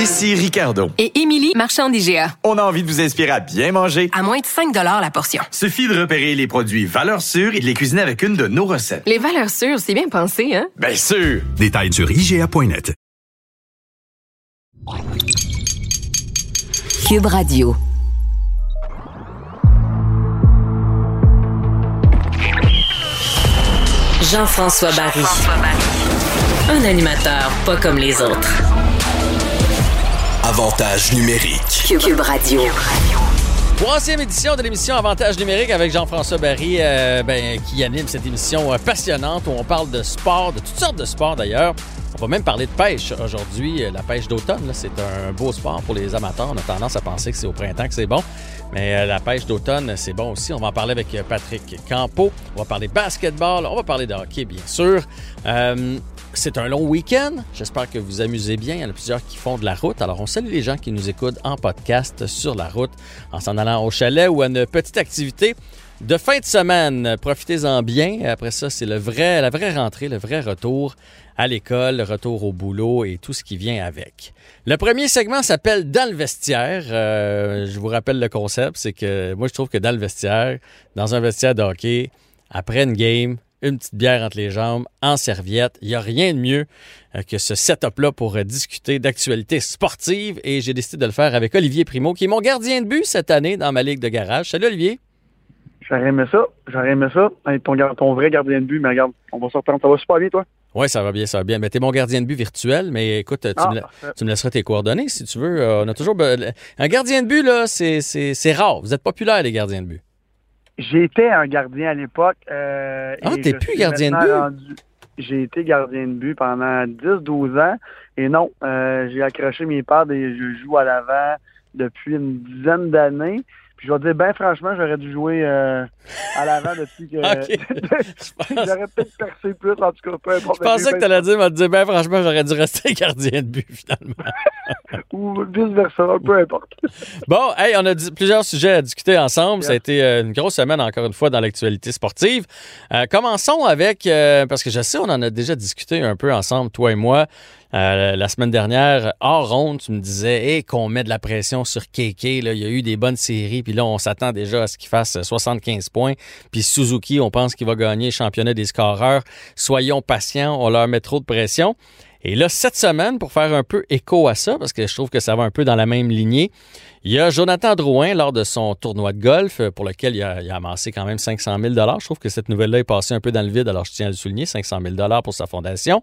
Ici Ricardo. Et Émilie, marchand d'IGA. On a envie de vous inspirer à bien manger. À moins de 5 la portion. Suffit de repérer les produits valeurs sûres et de les cuisiner avec une de nos recettes. Les valeurs sûres, c'est bien pensé, hein? Bien sûr! Détails sur IGA.net. Cube Radio. Jean-François Barry. Un animateur pas comme les autres. Avantage numérique. Cube Radio. Troisième édition de l'émission Avantage numérique avec Jean-François Barry euh, ben, qui anime cette émission euh, passionnante où on parle de sport, de toutes sortes de sports d'ailleurs. On va même parler de pêche aujourd'hui. Euh, la pêche d'automne, c'est un beau sport pour les amateurs. On a tendance à penser que c'est au printemps que c'est bon. Mais la pêche d'automne, c'est bon aussi. On va en parler avec Patrick Campo. On va parler basketball. On va parler de hockey, bien sûr. C'est un long week-end. J'espère que vous amusez bien. Il y en a plusieurs qui font de la route. Alors, on salue les gens qui nous écoutent en podcast sur la route, en s'en allant au chalet ou à une petite activité de fin de semaine. Profitez-en bien. Après ça, c'est le vrai, la vraie rentrée, le vrai retour à l'école, le retour au boulot et tout ce qui vient avec. Le premier segment s'appelle Dans le vestiaire. Euh, je vous rappelle le concept, c'est que moi, je trouve que dans le vestiaire, dans un vestiaire de hockey, après une game, une petite bière entre les jambes, en serviette. Il n'y a rien de mieux euh, que ce setup-là pour euh, discuter d'actualité sportive et j'ai décidé de le faire avec Olivier Primo, qui est mon gardien de but cette année dans ma ligue de garage. Salut Olivier. J'aurais aimé ça. J'aurais aimé ça. ton, ton, vrai gardien de but, mais regarde, on va sortir. Ça va super bien, toi? Oui, ça va bien, ça va bien. Mais t'es mon gardien de but virtuel, mais écoute, tu, ah, me, tu me, laisseras tes coordonnées si tu veux. Euh, on a toujours. Un gardien de but, là, c'est rare. Vous êtes populaire, les gardiens de but. J'étais un gardien à l'époque. Euh, ah, t'es plus gardien de but? J'ai été gardien de but pendant 10-12 ans. Et non, euh, j'ai accroché mes pads et je joue à l'avant depuis une dizaine d'années. Puis je vais dire, ben franchement, j'aurais dû jouer euh, à l'avant depuis que. j'aurais peut-être percé plus, en tout cas, peu importe. Je pensais que tu allais dire, me dire, ben franchement, j'aurais dû rester gardien de but, finalement. Ou vice-versa, peu importe. bon, hey, on a plusieurs sujets à discuter ensemble. Ça a été euh, une grosse semaine, encore une fois, dans l'actualité sportive. Euh, commençons avec, parce que je sais, on en a déjà discuté un peu ensemble, toi et moi. Euh, la semaine dernière, hors ronde, tu me disais qu'on met de la pression sur KK. Là. Il y a eu des bonnes séries, puis là, on s'attend déjà à ce qu'il fasse 75 points. Puis Suzuki, on pense qu'il va gagner le championnat des scoreurs. Soyons patients, on leur met trop de pression. Et là, cette semaine, pour faire un peu écho à ça, parce que je trouve que ça va un peu dans la même lignée, il y a Jonathan Drouin, lors de son tournoi de golf, euh, pour lequel il a, amassé quand même 500 000 Je trouve que cette nouvelle-là est passée un peu dans le vide, alors je tiens à le souligner, 500 000 pour sa fondation,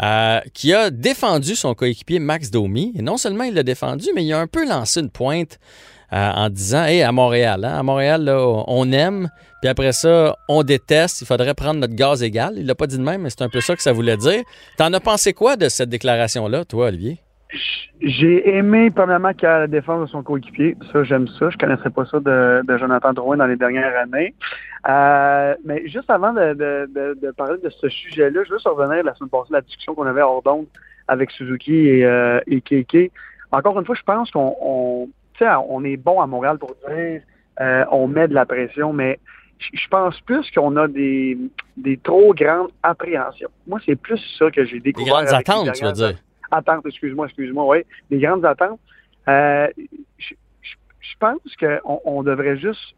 euh, qui a défendu son coéquipier Max Domi. Et non seulement il l'a défendu, mais il a un peu lancé une pointe en disant, hé, à Montréal, hein, à Montréal, là, on aime, puis après ça, on déteste, il faudrait prendre notre gaz égal. Il l'a pas dit de même, mais c'est un peu ça que ça voulait dire. T'en as pensé quoi de cette déclaration-là, toi, Olivier? J'ai aimé, premièrement, qu'il a la défense de son coéquipier. Ça, j'aime ça. Je connaissais pas ça de, Jonathan Drouin dans les dernières années. Euh, mais juste avant de, parler de ce sujet-là, je veux juste revenir la semaine passée la discussion qu'on avait hors d'onde avec Suzuki et, euh. Encore une fois, je pense qu'on on, on est bon à Montréal pour dire euh, on met de la pression, mais je pense plus qu'on a des, des trop grandes appréhensions. Moi, c'est plus ça que j'ai découvert. Des grandes attentes, tu veux dire? attentes, excuse-moi, excuse-moi, oui, des grandes attentes. Euh, je, pense qu'on on devrait juste,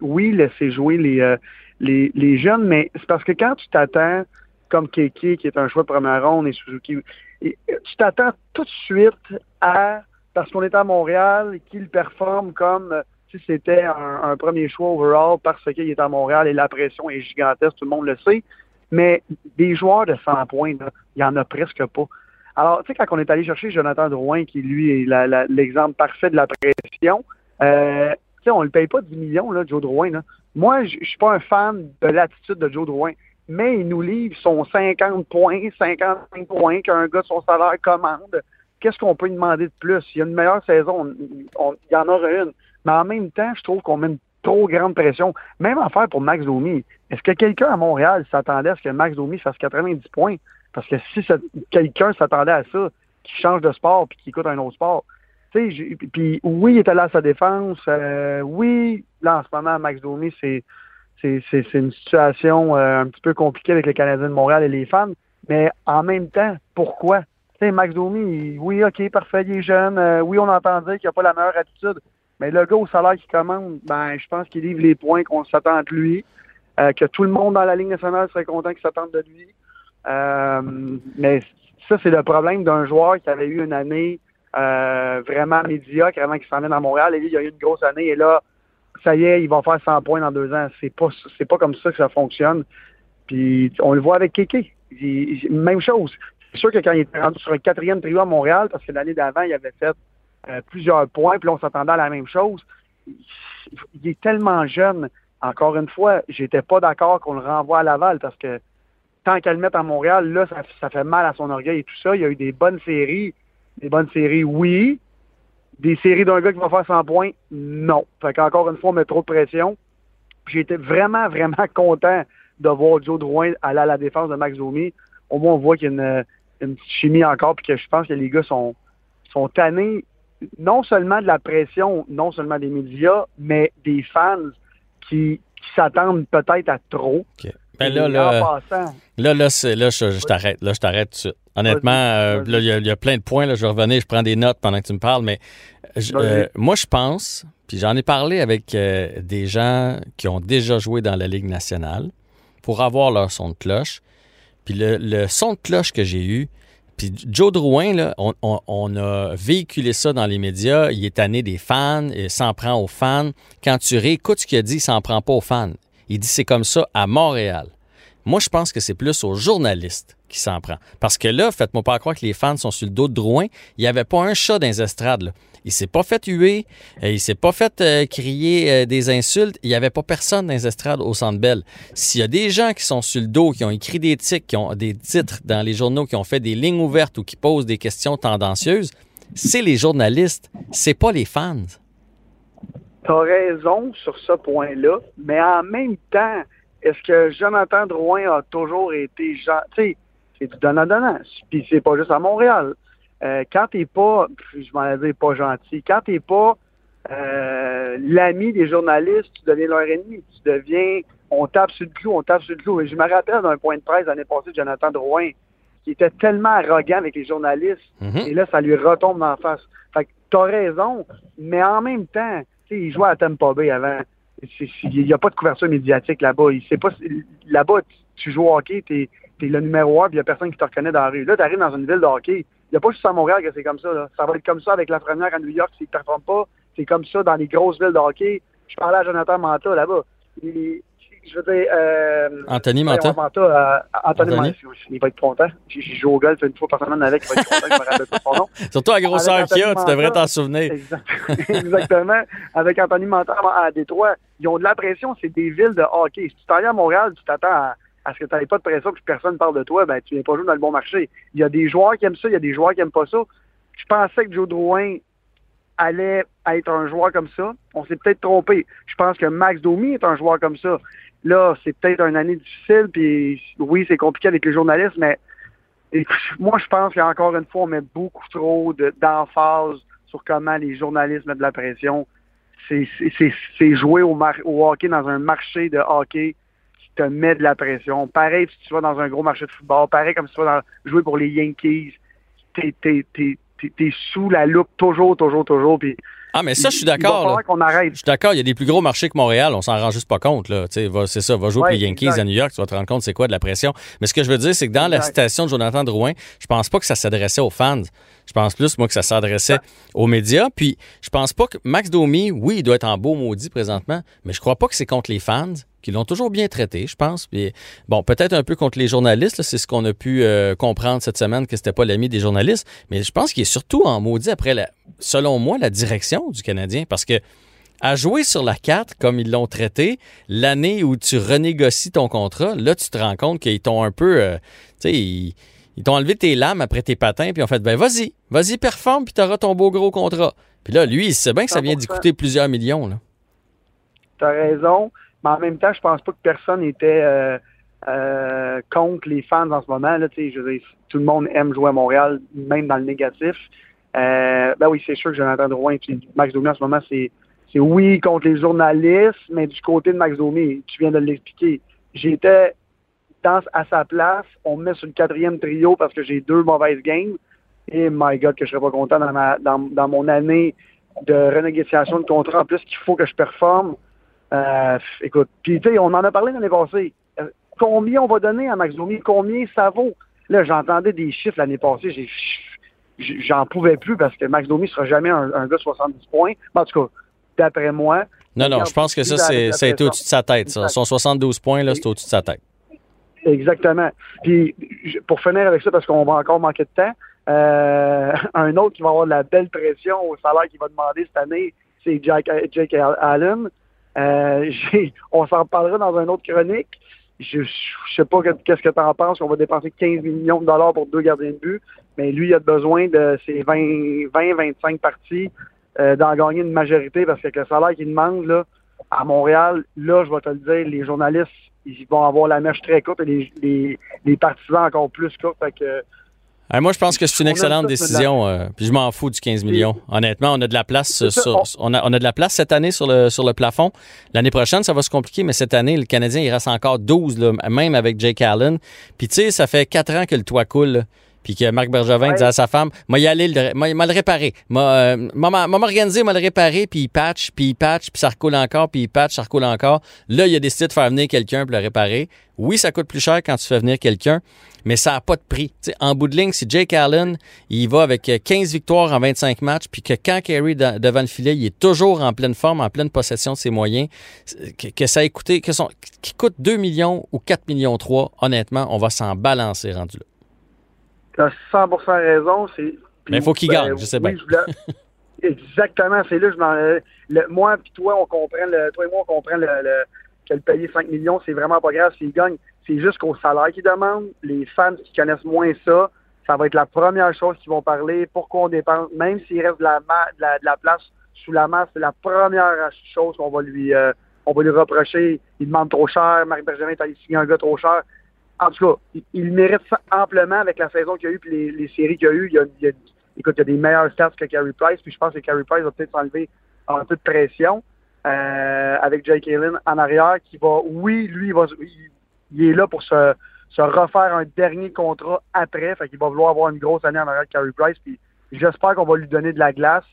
oui, laisser jouer les, euh, les, les, jeunes, mais c'est parce que quand tu t'attends, comme Keke, qui est un choix de première ronde, et Suzuki, tu t'attends tout de suite à, parce qu'on est à Montréal, qu'il performe comme si c'était un, premier choix overall parce qu'il est à Montréal et la pression est gigantesque, tout le monde le sait. Mais des joueurs de 100 points, il n'y en a presque pas. Alors, tu sais, quand on est allé chercher Jonathan Drouin, qui lui est l'exemple parfait de la pression, euh, tu sais, on ne le paye pas 10 millions, là, Joe Drouin. Là. Moi, je suis pas un fan de l'attitude de Joe Drouin, mais il nous livre son 50 points, 55 points qu'un gars de son salaire commande. Qu'est-ce qu'on peut lui demander de plus? Il y a une meilleure saison, il y en aura une. Mais en même temps, je trouve qu'on met une trop grande pression. Même en faire pour Max Domi. Est-ce que quelqu'un à Montréal s'attendait à ce que Max Domi fasse 90 points? Parce que si quelqu'un s'attendait à ça, qui change de sport puis qui écoute un autre sport, puis oui, il est allé à sa défense. Euh, oui, là, en ce moment, Max Domi, c'est c'est une situation euh, un petit peu compliquée avec les Canadiens de Montréal et les fans. Mais en même temps, pourquoi? Sais, Max Domi, oui, OK, parfait, il est jeune. euh, oui, on entend dire qu'il n'a pas la meilleure attitude. Mais le gars au salaire qu'il commande, ben, je pense qu'il livre les points qu'on s'attend de lui. euh, que tout le monde dans la Ligue nationale serait content qu'il s'attende de lui. Euh, mais ça, c'est le problème d'un joueur qui avait eu une année vraiment médiocre avant qu'il s'en vienne à Montréal. Et lui, il a eu une grosse année. Et là, ça y est, il va faire 100 points dans deux ans. C'est pas, c'est pas comme ça que ça fonctionne. Puis on le voit avec Kéké. Même chose. C'est sûr que quand il était rendu sur un quatrième trio à Montréal, parce que l'année d'avant, il avait fait euh, plusieurs points, puis on s'attendait à la même chose. Il, est tellement jeune. Encore une fois, j'étais pas d'accord qu'on le renvoie à Laval parce que tant qu'à le mettre à Montréal, là, ça, ça fait mal à son orgueil et tout ça. Il y a eu des bonnes séries. Des bonnes séries, oui. Des séries d'un gars qui va faire 100 points, non. Fait qu'encore une fois, on met trop de pression. J'ai été vraiment, vraiment content de voir Joe Drouin aller à la défense de Max Domi. Au moins, on voit qu'il y a une, une petite chimie encore, puis que je pense que les gars sont, sont tannés non seulement de la pression, non seulement des médias, mais des fans qui, qui s'attendent peut-être à trop. Ben là, là, passant, Là, là, c'est, là je, je t'arrête. Là, je t'arrête tout de suite. Honnêtement, euh, là, il y, a- il y a plein de points. Là, je vais revenir, je prends des notes pendant que tu me parles, mais je- euh, moi, je pense, puis j'en ai parlé avec euh, des gens qui ont déjà joué dans la Ligue nationale pour avoir leur son de cloche. Puis le, son de cloche que j'ai eu, puis Joe Drouin, là, on a véhiculé ça dans les médias. Il est tanné des fans, il s'en prend aux fans. Quand tu réécoutes ce qu'il a dit, il s'en prend pas aux fans. Il dit c'est comme ça à Montréal. Moi, je pense que c'est plus aux journalistes qui s'en prend. Parce que là, faites-moi pas croire que les fans sont sur le dos de Drouin. Il n'y avait pas un chat dans les estrades. Là. Il s'est pas fait huer, euh, il s'est pas fait euh, crier euh, des insultes. Il n'y avait pas personne dans les estrades au Centre Bell. S'il y a des gens qui sont sur le dos, qui ont écrit des titres, qui ont des titres dans les journaux, qui ont fait des lignes ouvertes ou qui posent des questions tendancieuses, c'est les journalistes, c'est pas les fans. T'as raison sur ce point-là, mais en même temps, est-ce que Jonathan Drouin a toujours été gentil? Tu sais, c'est du donnant-donnant. Puis c'est pas juste à Montréal. Euh, quand t'es pas, je m'en dit pas gentil, quand t'es pas euh, l'ami des journalistes, tu deviens leur ennemi. Tu deviens, on tape sur le clou, on tape sur le clou. Et je me rappelle d'un point de presse l'année passée de Jonathan Drouin, qui était tellement arrogant avec les journalistes, Mhm. et là, ça lui retombe la face. Fait que t'as raison, mais en même temps, tu sais, il jouait à Tampa Bay avant. Il n'y a pas de couverture médiatique là-bas. Il pas Là-bas, tu, tu joues au hockey, t'es es le numéro un, puis il n'y a personne qui te reconnaît dans la rue. Là, tu arrives dans une ville de hockey. Il n'y a pas juste à Montréal que c'est comme ça. là. Ça va être comme ça avec la première à New York s'ils ne performent pas. C'est comme ça dans les grosses villes de hockey. Je parlais à Jonathan Manta là-bas. Je veux dire... euh, Anthony voyons, Manta. Manta, euh, Anthony, Anthony? Manta, il va être content. J'ai joué au golf une fois par semaine avec, il va être content, je me rappelle pas son nom. Surtout à grosseur qu'il y a, Anthony tu devrais t'en souvenir. Exact- Exactement. Avec Anthony Manta à Détroit, ils ont de la pression, c'est des villes de hockey. Si tu t'en à Montréal, tu t'attends à, à ce que tu n'aies pas de pression que personne ne parle de toi, ben tu viens pas jouer dans le bon marché. Il y a des joueurs qui aiment ça, il y a des joueurs qui aiment pas ça. Je pensais que Joe Drouin allait être un joueur comme ça. On s'est peut-être trompé. Je pense que Max Domi est un joueur comme ça. Là, c'est peut-être une année difficile, puis oui, c'est compliqué avec les journalistes, mais moi, je pense qu'encore une fois, on met beaucoup trop de- d'emphase sur comment les journalistes mettent de la pression. C'est- jouer au, au hockey dans un marché de hockey qui te met de la pression. Pareil si tu vas dans un gros marché de football, pareil comme si tu vas dans- jouer pour les Yankees. T'es t'es- sous la loupe toujours, toujours, toujours. Puis Ah, mais ça, je suis d'accord. qu'on arrête. Je suis d'accord, il y a des plus gros marchés que Montréal, on s'en rend juste pas compte. C'est ça, va jouer Ouais, pour les Yankees exact. à New York, tu vas te rendre compte c'est quoi de la pression. Mais ce que je veux dire, c'est que dans la citation de Jonathan Drouin, je pense pas que ça s'adressait aux fans. Je pense plus, moi, que ça s'adressait aux médias. Puis, je pense pas que Max Domi, oui, il doit être en beau maudit présentement, mais je crois pas que c'est contre les fans, qui l'ont toujours bien traité, je pense. Puis, bon, peut-être un peu contre les journalistes, c'est ce qu'on a pu euh, comprendre cette semaine, que c'était pas l'ami des journalistes. Mais je pense qu'il est surtout en maudit après, la, selon moi, la direction du Canadien. Parce que à jouer sur la 4 comme ils l'ont traité, l'année où tu renégocies ton contrat, là, tu te rends compte qu'ils t'ont un peu. euh, tu sais, ils, t'ont enlevé tes lames après tes patins, puis ils ont fait ben vas-y, vas-y, performe, puis t'auras ton beau gros contrat. Puis là, lui, il sait bien que ça vient d'y 100%. coûter plusieurs millions. Là. T'as raison, mais en même temps, je pense pas que personne était euh, euh, contre les fans en ce moment. Là, tu je veux dire, tout le monde aime jouer à Montréal, même dans le négatif. Euh, ben oui, c'est sûr que Jonathan Drouin et Max Domi en ce moment, c'est c'est oui contre les journalistes, mais du côté de Max Domi, tu viens de l'expliquer. J'étais à sa place, on me met sur le quatrième trio parce que j'ai deux mauvaises games. et my God, que je serais pas content dans, ma, dans, dans mon année de renégociation de contrat. En plus, qu'il faut que je performe. Euh, écoute, puis tu sais, on en a parlé l'année passée. Euh, combien on va donner à Max Domi? Combien ça vaut? Là, j'entendais des chiffres l'année passée. J'ai, j'en pouvais plus parce que Max Domi sera jamais un, un gars de 70 points. En tout cas, d'après moi. Non, non, je pense que ça, c'est, ça a été au-dessus de sa tête. Ça. Son 72 points, là, c'est au-dessus de sa tête. Exactement. Puis, pour finir avec ça, parce qu'on va encore manquer de temps, euh, un autre qui va avoir de la belle pression au salaire qu'il va demander cette année, c'est Jack, Jake Allen. Euh, on s'en reparlera dans une autre chronique. Je, je sais pas que- qu'est-ce que tu en penses. On va dépenser 15 millions de dollars pour deux gardiens de but, mais lui, il a besoin de ses 20-25 parties euh, d'en gagner une majorité parce que le salaire qu'il demande là, à Montréal, là, je vais te le dire, les journalistes, ils vont avoir la mèche très courte et les, les, les partisans encore plus courtes. Fait que, Euh, moi, je pense que c'est une excellente décision. euh, puis je m'en fous du 15 millions. Honnêtement, on a de la place sur, on a, on a de la place cette année sur le, sur le plafond. L'année prochaine, ça va se compliquer, mais cette année, le Canadien, il reste encore 12, là, même avec Jake Allen. Puis tu sais, ça fait quatre ans que le toit coule. Puis que Marc Bergevin Ouais. disait à sa femme, moi y aller, le- moi, m'a le réparer. M'a euh, m'organiser, m'a le réparer, puis il patch, puis il patch, puis ça recoule encore, puis il patch, ça recoule encore. Là, il a décidé de faire venir quelqu'un pour le réparer. Oui, ça coûte plus cher quand tu fais venir quelqu'un, mais ça n'a pas de prix. Tu sais, en bout de ligne, si Jake Allen, il va avec euh, 15 victoires en 25 matchs, puis que quand Kerry de- devant le filet, il est toujours en pleine forme, en pleine possession de ses moyens, que, que ça ait coûté, que son, qui coûte 2 millions ou 4 millions 3, honnêtement, on va s'en balancer rendu là. Tu as 100% raison. c'est- Mais faut qu'il gagne, je sais bien. je Exactement, c'est là, je le- moi puis toi, on comprend, le, toi et moi, on comprend le, le- que le payer 5 millions, c'est vraiment pas grave s'il gagne. C'est juste qu'au salaire qu'ils demandent, les fans qui connaissent moins ça, ça va être la première chose qu'ils vont parler. Pourquoi on dépense, même s'il reste de la, ma- de la, de la place sous la masse, c'est la première chose qu'on va lui, euh, on va lui reprocher. Il demande trop cher. Marc Bergevin est allé signer un gars trop cher. En tout cas, il, mérite ça amplement avec la saison qu'il y a eu puis les, séries qu'il y a eu. Il y a, il y a- écoute, il y a des meilleurs stats que Carey Price. Puis je pense que Carey Price va peut-être s'enlever un peu de pression euh, avec Jake Allen en arrière qui va, oui, lui, il, va, il, est là pour se, se refaire un dernier contrat après. Fait qu'il va vouloir avoir une grosse année en arrière de Carey Price. Puis j'espère qu'on va lui donner de la glace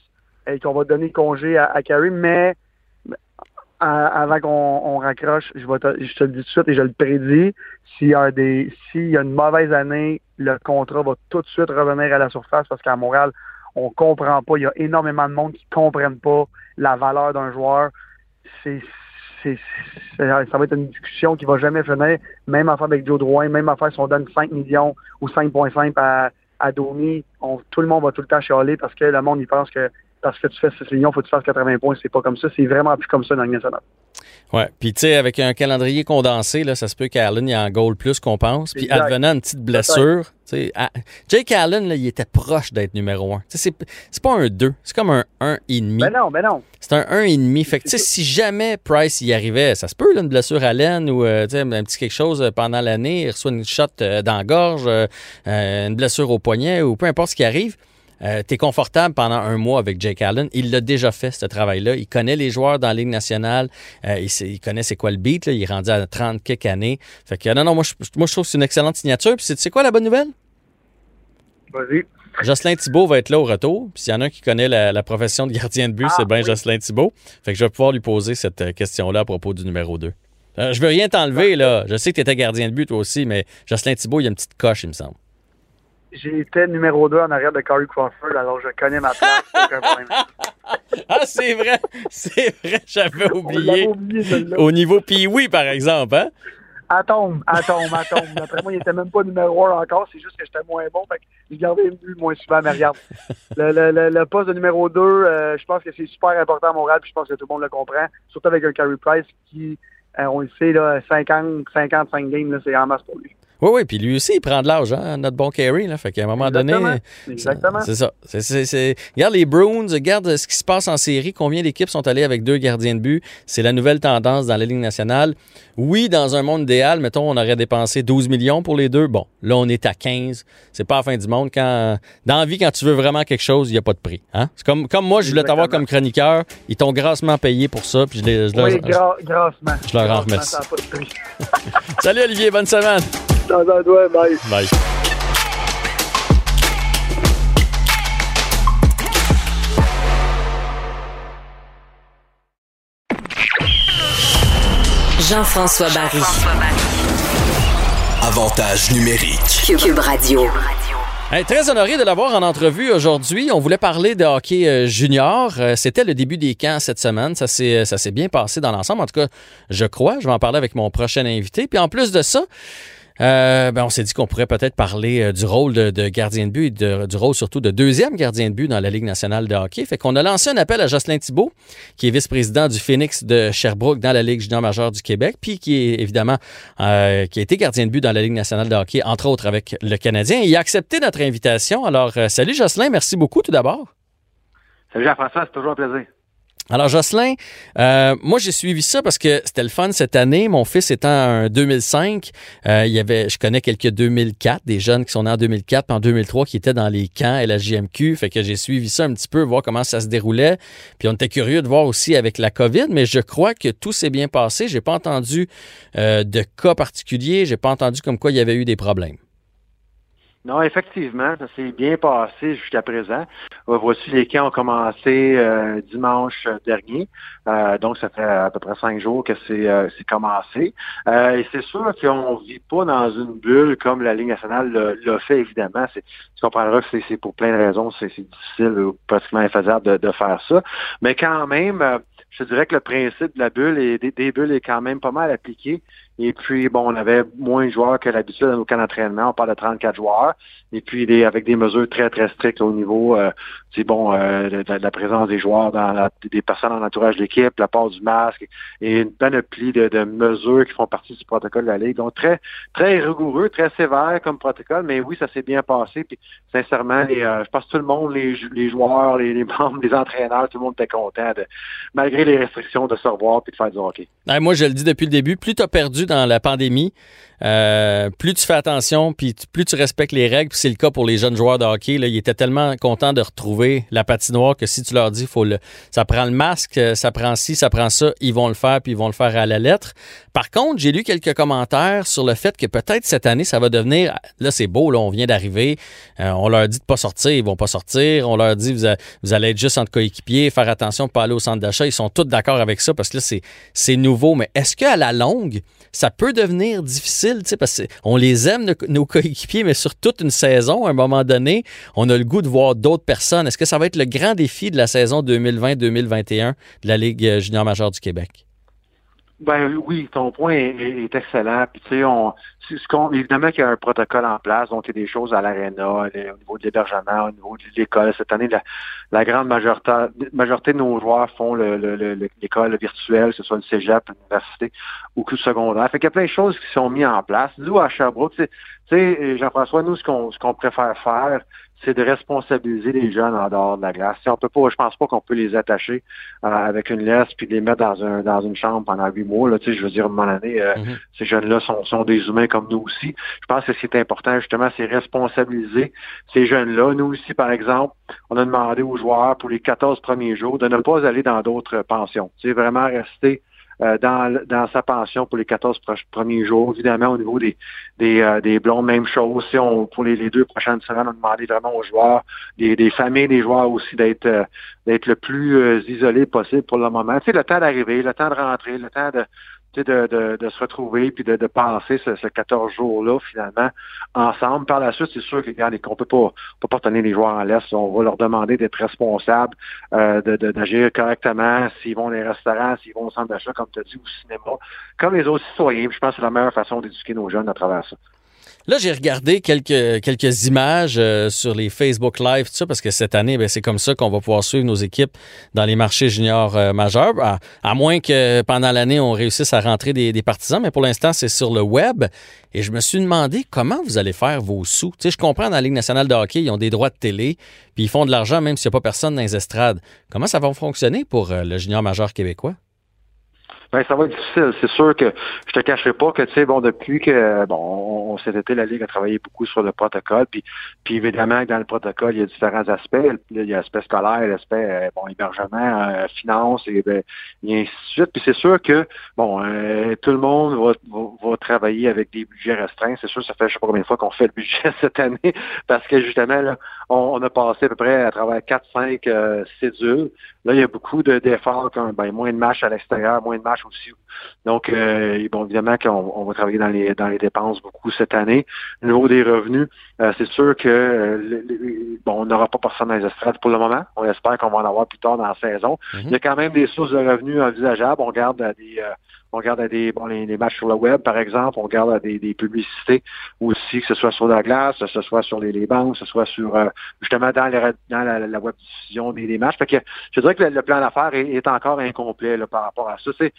et qu'on va donner congé à, à Carey. Mais avant qu'on on raccroche, je, vais te, je te le dis tout de suite et je le prédis, s'il y, a y a une mauvaise année, le contrat va tout de suite revenir à la surface parce qu'à Montréal, on comprend pas. Il y a énormément de monde qui comprennent pas la valeur d'un joueur. C'est, c'est- ça va être une discussion qui va jamais finir. Même affaire avec Joe Drouin, même affaire si on donne 5 millions ou 5,5 à, à Domi, on- tout le monde va tout le temps chialer parce que le monde, il pense que parce que tu fais 6 millions, faut que tu fasses 80 points. C'est pas comme ça. C'est vraiment plus comme ça dans le national. Ouais. Puis, tu sais, avec un calendrier condensé, là, ça se peut qu'Allen y en goal plus qu'on pense. Puis, Exact. advenant une petite blessure, tu sais, à- Jake Allen, là, il était proche d'être numéro un. Tu sais, c'est, c'est pas un 2, c'est comme un 1,5. Ben non, ben non. C'est un 1,5. Fait que, tu sais, si jamais Price y arrivait, ça se peut, là, une blessure à l'aine ou, euh, tu sais, un petit quelque chose euh, pendant l'année, il reçoit une shot euh, dans la gorge, euh, une blessure au poignet ou peu importe ce qui arrive. Euh, T'es confortable pendant un mois avec Jake Allen. Il l'a déjà fait, ce travail-là. Il connaît les joueurs dans la Ligue nationale. Euh, il, sait- il connaît c'est quoi le beat. Là. Il est rendu à 30 quelques années. Fait que non, non, moi, je, moi, je trouve que c'est une excellente signature. Puis c'est tu sais quoi la bonne nouvelle? Vas-y. Jocelyn Thibault va être là au retour. Puis s'il y en a un qui connaît la, la profession de gardien de but, Ah, c'est bien oui. Jocelyn Thibault. Fait que je vais pouvoir lui poser cette euh, question-là à propos du numéro 2. Euh, je veux rien t'enlever, là. Je sais que tu étais gardien de but, toi aussi, mais Jocelyn Thibault, il y a une petite coche, il me semble. J'étais numéro 2 en arrière de Corey Crawford, alors je connais ma place. aucun problème. Ah, c'est vrai! C'est vrai, j'avais oublié. oublié. Au niveau oui, par exemple, hein? Atome, atome, atome. D'après moi, il était même pas numéro 1 encore. C'est juste que j'étais moins bon. Fait que je gardais le but moins souvent. Mais regarde, le, le, le, le poste de numéro 2, euh, je pense que c'est super important à Montréal. Puis je pense que tout le monde le comprend. Surtout avec un Carey Price qui, euh, on le sait, là, 50, 55 games, là, c'est en masse pour lui. Oui, oui, puis lui aussi, il prend de l'âge, hein, notre bon Carey, là. Fait qu'à un moment donné. Exactement. C'est ça. Regarde les Bruins, regarde ce qui se passe en série, combien d'équipes sont allées avec deux gardiens de but. C'est la nouvelle tendance dans la Ligue nationale. Oui, dans un monde idéal, mettons, on aurait dépensé 12 millions pour les deux. Bon, là, on est à 15. C'est pas la fin du monde. Quand, dans la vie, quand tu veux vraiment quelque chose, il n'y a pas de prix. Hein? C'est comme, comme moi, je voulais t'avoir comme chroniqueur. Ils t'ont grassement payé pour ça. Puis je, les- je leur- Oui, gra- grassement. Je leur en remercie. Salut Olivier, bonne semaine. Jean-François Barry. Avantage numérique. Cube, Radio. Très honoré de l'avoir en entrevue aujourd'hui. On voulait parler de hockey euh, junior. Euh, c'était le début des camps cette semaine. Ça s'est, euh, ça s'est bien passé dans l'ensemble. En tout cas, je crois. Je vais en parler avec mon prochain invité. Puis en plus de ça, euh, ben on s'est dit qu'on pourrait peut-être parler euh, du rôle de, gardien de but et du rôle surtout de deuxième gardien de but dans la Ligue nationale de hockey. Fait qu'on a lancé un appel à Jocelyn Thibault, qui est vice-président du Phoenix de Sherbrooke dans la Ligue junior majeure du Québec, puis qui est évidemment euh, qui a été gardien de but dans la Ligue nationale de hockey, entre autres avec le Canadien. Il a accepté notre invitation. Alors, euh, salut Jocelyn, merci beaucoup tout d'abord. Salut Jean-François, c'est toujours un plaisir. Alors, Jocelyn, euh, moi, j'ai suivi ça parce que c'était le fun cette année. Mon fils étant un 2005, euh, il y avait, je connais quelques 2004, des jeunes qui sont nés en 2004 puis en 2003 qui étaient dans les camps et la JMQ. Fait que j'ai suivi ça un petit peu, voir comment ça se déroulait. Puis on était curieux de voir aussi avec la COVID, mais je crois que tout s'est bien passé. J'ai pas entendu euh, de cas particuliers. J'ai pas entendu comme quoi il y avait eu des problèmes. Non, effectivement, ça s'est bien passé jusqu'à présent. Euh, voici, les camps ont commencé euh, dimanche dernier. Euh, donc, ça fait à peu près cinq jours que c'est euh, commencé. Euh, et c'est sûr qu'on vit pas dans une bulle comme la Ligue nationale l'a- fait, évidemment. Tu comprendras que c'est- pour plein de raisons, c'est difficile ou pratiquement infaisable de, de faire ça. Mais quand même, euh, je dirais que le principe de la bulle et des bulles est quand même pas mal appliqué. Et puis, bon, on avait moins de joueurs que l'habitude dans nos camps d'entraînement. On parle de 34 joueurs. Et puis, des, avec des mesures très, très strictes au niveau, euh, c'est bon, euh, de, la présence des joueurs, dans la- des personnes en entourage de l'équipe, la part du masque et une panoplie de, de mesures qui font partie du protocole de la Ligue. Donc, très, très rigoureux, très sévère comme protocole. Mais oui, ça s'est bien passé. Puis, sincèrement, les, euh, je pense que tout le monde, les, les joueurs, les, membres, les entraîneurs, tout le monde était content, de, malgré les restrictions, de se revoir puis de faire du hockey. Moi, je le dis depuis le début, plus tu as perdu dans la pandémie, euh, plus tu fais attention, puis plus tu respectes les règles. Puis c'est le cas pour les jeunes joueurs de hockey. Ils étaient tellement contents de retrouver la patinoire que si tu leur dis, faut le, ça prend le masque, euh, ça prend ci, ça prend ça, ils vont le faire, puis ils vont le faire à la lettre. Par contre, j'ai lu quelques commentaires sur le fait que peut-être cette année, ça va devenir, là c'est beau, là, on vient d'arriver, euh, on leur dit de pas sortir, ils vont pas sortir, on leur dit vous, vous allez être juste entre coéquipiers, faire attention pas aller au centre d'achat, ils sont tous d'accord avec ça parce que là c'est nouveau, mais est-ce qu'à la longue, ça peut devenir difficile, tu sais, parce qu'on les aime, nos, coéquipiers, mais sur toute une saison, à un moment donné, on a le goût de voir d'autres personnes. Est-ce que ça va être le grand défi de la saison 2020-2021 de la Ligue euh, junior majeure du Québec? Ben oui, ton point est, est- excellent. Tu sais, on, ce qu'on, évidemment qu'il y a un protocole en place, donc il y a des choses à l'aréna, au niveau de l'hébergement, au niveau de l'école. Cette année, la, la grande majorité, majorité de nos joueurs font le, le- le- l'école virtuelle, que ce soit le cégep, l'université ou le secondaire. Fait qu'il y a plein de choses qui sont mises en place. Nous, à Sherbrooke, tu sais, Jean-François, nous, ce qu'on, ce qu'on préfère faire, c'est de responsabiliser les jeunes en dehors de la glace. Sais, on peut pas, je pense pas qu'on peut les attacher euh, avec une laisse puis les mettre dans un dans une chambre pendant huit mois. Là, tu sais, je veux dire, à un moment donné, euh, Mhm. ces jeunes-là sont, sont des humains comme nous aussi. Je pense que ce qui est important, justement, c'est responsabiliser ces jeunes-là. Nous aussi, par exemple, on a demandé aux joueurs pour les 14 premiers jours de ne pas aller dans d'autres pensions. Tu sais, vraiment rester euh, dans, dans sa pension pour les 14 pro- premiers jours. Évidemment, au niveau des, des, euh, des blondes, même chose. Si on, pour les, deux prochaines semaines, on a demandé vraiment aux joueurs, des, des familles des joueurs aussi, d'être euh, d'être le plus euh, isolé possible pour le moment. Sais, le temps d'arriver, le temps de rentrer, le temps de, de, de, de se retrouver puis de, de passer ce, ce 14 jours-là, finalement, ensemble. Par la suite, c'est sûr qu'on peut pas, on peut pas tenir les joueurs en laisse. On va leur demander d'être responsables, euh, d'agir correctement, s'ils vont dans les restaurants, s'ils vont au centre d'achat, comme tu as dit, au cinéma, comme les autres citoyens. Je pense que c'est la meilleure façon d'éduquer nos jeunes à travers ça. Là, j'ai regardé quelques, quelques images euh, sur les Facebook Live, tout ça, parce que cette année, ben, c'est comme ça qu'on va pouvoir suivre nos équipes dans les marchés juniors euh, majeurs, à, moins que pendant l'année, on réussisse à rentrer des, des partisans, mais pour l'instant, c'est sur le web. Et je me suis demandé comment vous allez faire vos sous. Tu sais, je comprends, dans la Ligue nationale de hockey, ils ont des droits de télé, puis ils font de l'argent même s'il n'y a pas personne dans les estrades. Comment ça va fonctionner pour euh, le junior majeur québécois? Ben, ça va être difficile. C'est sûr que je te cacherai pas que, tu sais, bon, depuis que, bon, on, cet été, la Ligue a travaillé beaucoup sur le protocole, puis, puis évidemment, dans le protocole, il y a différents aspects. Il y a l'aspect scolaire, l'aspect, euh, bon, hébergement, euh, finance, et, ben, ainsi de suite. Puis c'est sûr que, bon, euh, tout le monde va, va, va travailler avec des budgets restreints. C'est sûr, ça fait je sais pas combien de fois qu'on fait le budget cette année, parce que justement, là, on, on a passé à peu près à travers 4-5 euh, cédules. Là, il y a beaucoup de, d'efforts, comme ben, moins de matchs à l'extérieur, moins de matchs aussi. Donc, euh, bon, évidemment qu'on on va travailler dans les dans les dépenses beaucoup cette année. Au niveau des revenus, euh, c'est sûr que euh, bon, on n'aura pas personne dans les estrades pour le moment. On espère qu'on va en avoir plus tard dans la saison. Mhm. Il y a quand même des sources de revenus envisageables. On regarde à des on regarde à des bon, les, les, matchs sur le web, par exemple, on regarde à des, des, publicités aussi, que ce soit sur la glace, que ce soit sur les, les banques, que ce soit sur justement dans, les, dans la, la, web diffusion des, des, matchs. Fait que je dirais que le, le plan d'affaires est, est, encore incomplet là, par rapport à ça. C'est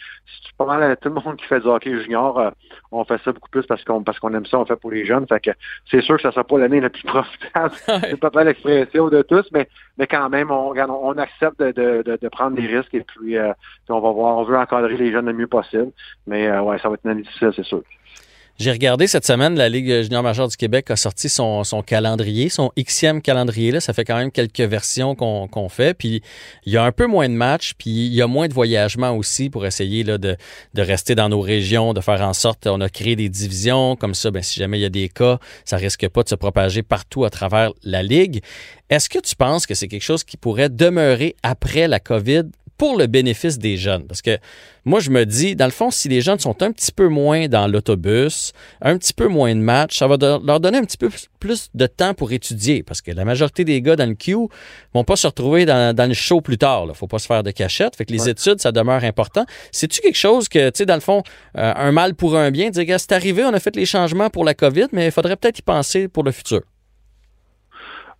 pas mal tout le monde qui fait du hockey junior, euh, on fait ça beaucoup plus parce qu'on parce qu'on aime ça, on fait pour les jeunes. Fait que c'est sûr que ça sera pas l'année la plus profitable. c'est pas mal l'expression de tous, mais mais quand même, on, on accepte de, de, de, prendre des risques et puis, euh, puis, on va voir, on veut encadrer les jeunes le mieux possible. Mais euh, ouais, ça va être une année c'est sûr. J'ai regardé cette semaine, la Ligue junior majeure du Québec a sorti son, son calendrier, son Xème calendrier. Là. Ça fait quand même quelques versions qu'on fait. Puis il y a un peu moins de matchs, puis il y a moins de voyagements aussi pour essayer de, de rester dans nos régions, de faire en sorte, on a créé des divisions. Comme ça, ben, si jamais il y a des cas, ça risque pas de se propager partout à travers la Ligue. Est-ce que tu penses que c'est quelque chose qui pourrait demeurer après la COVID pour le bénéfice des jeunes. Parce que moi, je me dis, dans le fond, si les jeunes sont un petit peu moins dans l'autobus, un petit peu moins de matchs, ça va leur donner un petit peu plus de temps pour étudier. Parce que la majorité des gars dans le queue vont pas se retrouver dans, dans le show plus tard. Il faut pas se faire de cachette. Fait que les ouais. études, ça demeure important. C'est-tu quelque chose que, tu sais, dans le fond, euh, un mal pour un bien, dire, c'est arrivé, on a fait les changements pour la COVID, mais il faudrait peut-être y penser pour le futur.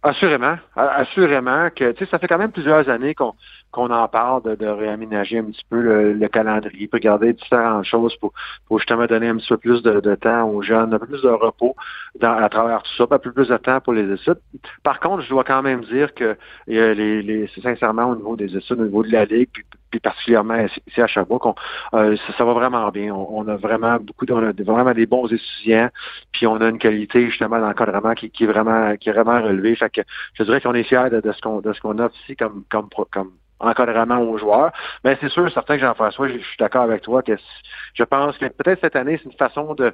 Assurément, assurément que tu sais, ça fait quand même plusieurs années qu'on qu'on en parle de, de, réaménager un petit peu le, le, calendrier, pour regarder différentes choses pour, pour justement donner un petit peu plus de, de temps aux jeunes, un peu plus de repos dans, à travers tout ça, un peu plus de temps pour les études. Par contre, je dois quand même dire que euh, les, les, sincèrement au niveau des études, au niveau de la Ligue, puis, puis particulièrement ici à Sherbrooke, euh, ça, ça, va vraiment bien. On, on, a vraiment beaucoup, on a vraiment des bons étudiants, puis on a une qualité justement d'encadrement qui, qui est vraiment qui est vraiment relevée. Fait que je dirais qu'on est fiers de, de ce qu'on de ce qu'on a ici comme comme comme encadrement aux joueurs. Mais c'est sûr, certain que Jean-François, je, je suis d'accord avec toi que je pense que peut-être cette année, c'est une façon de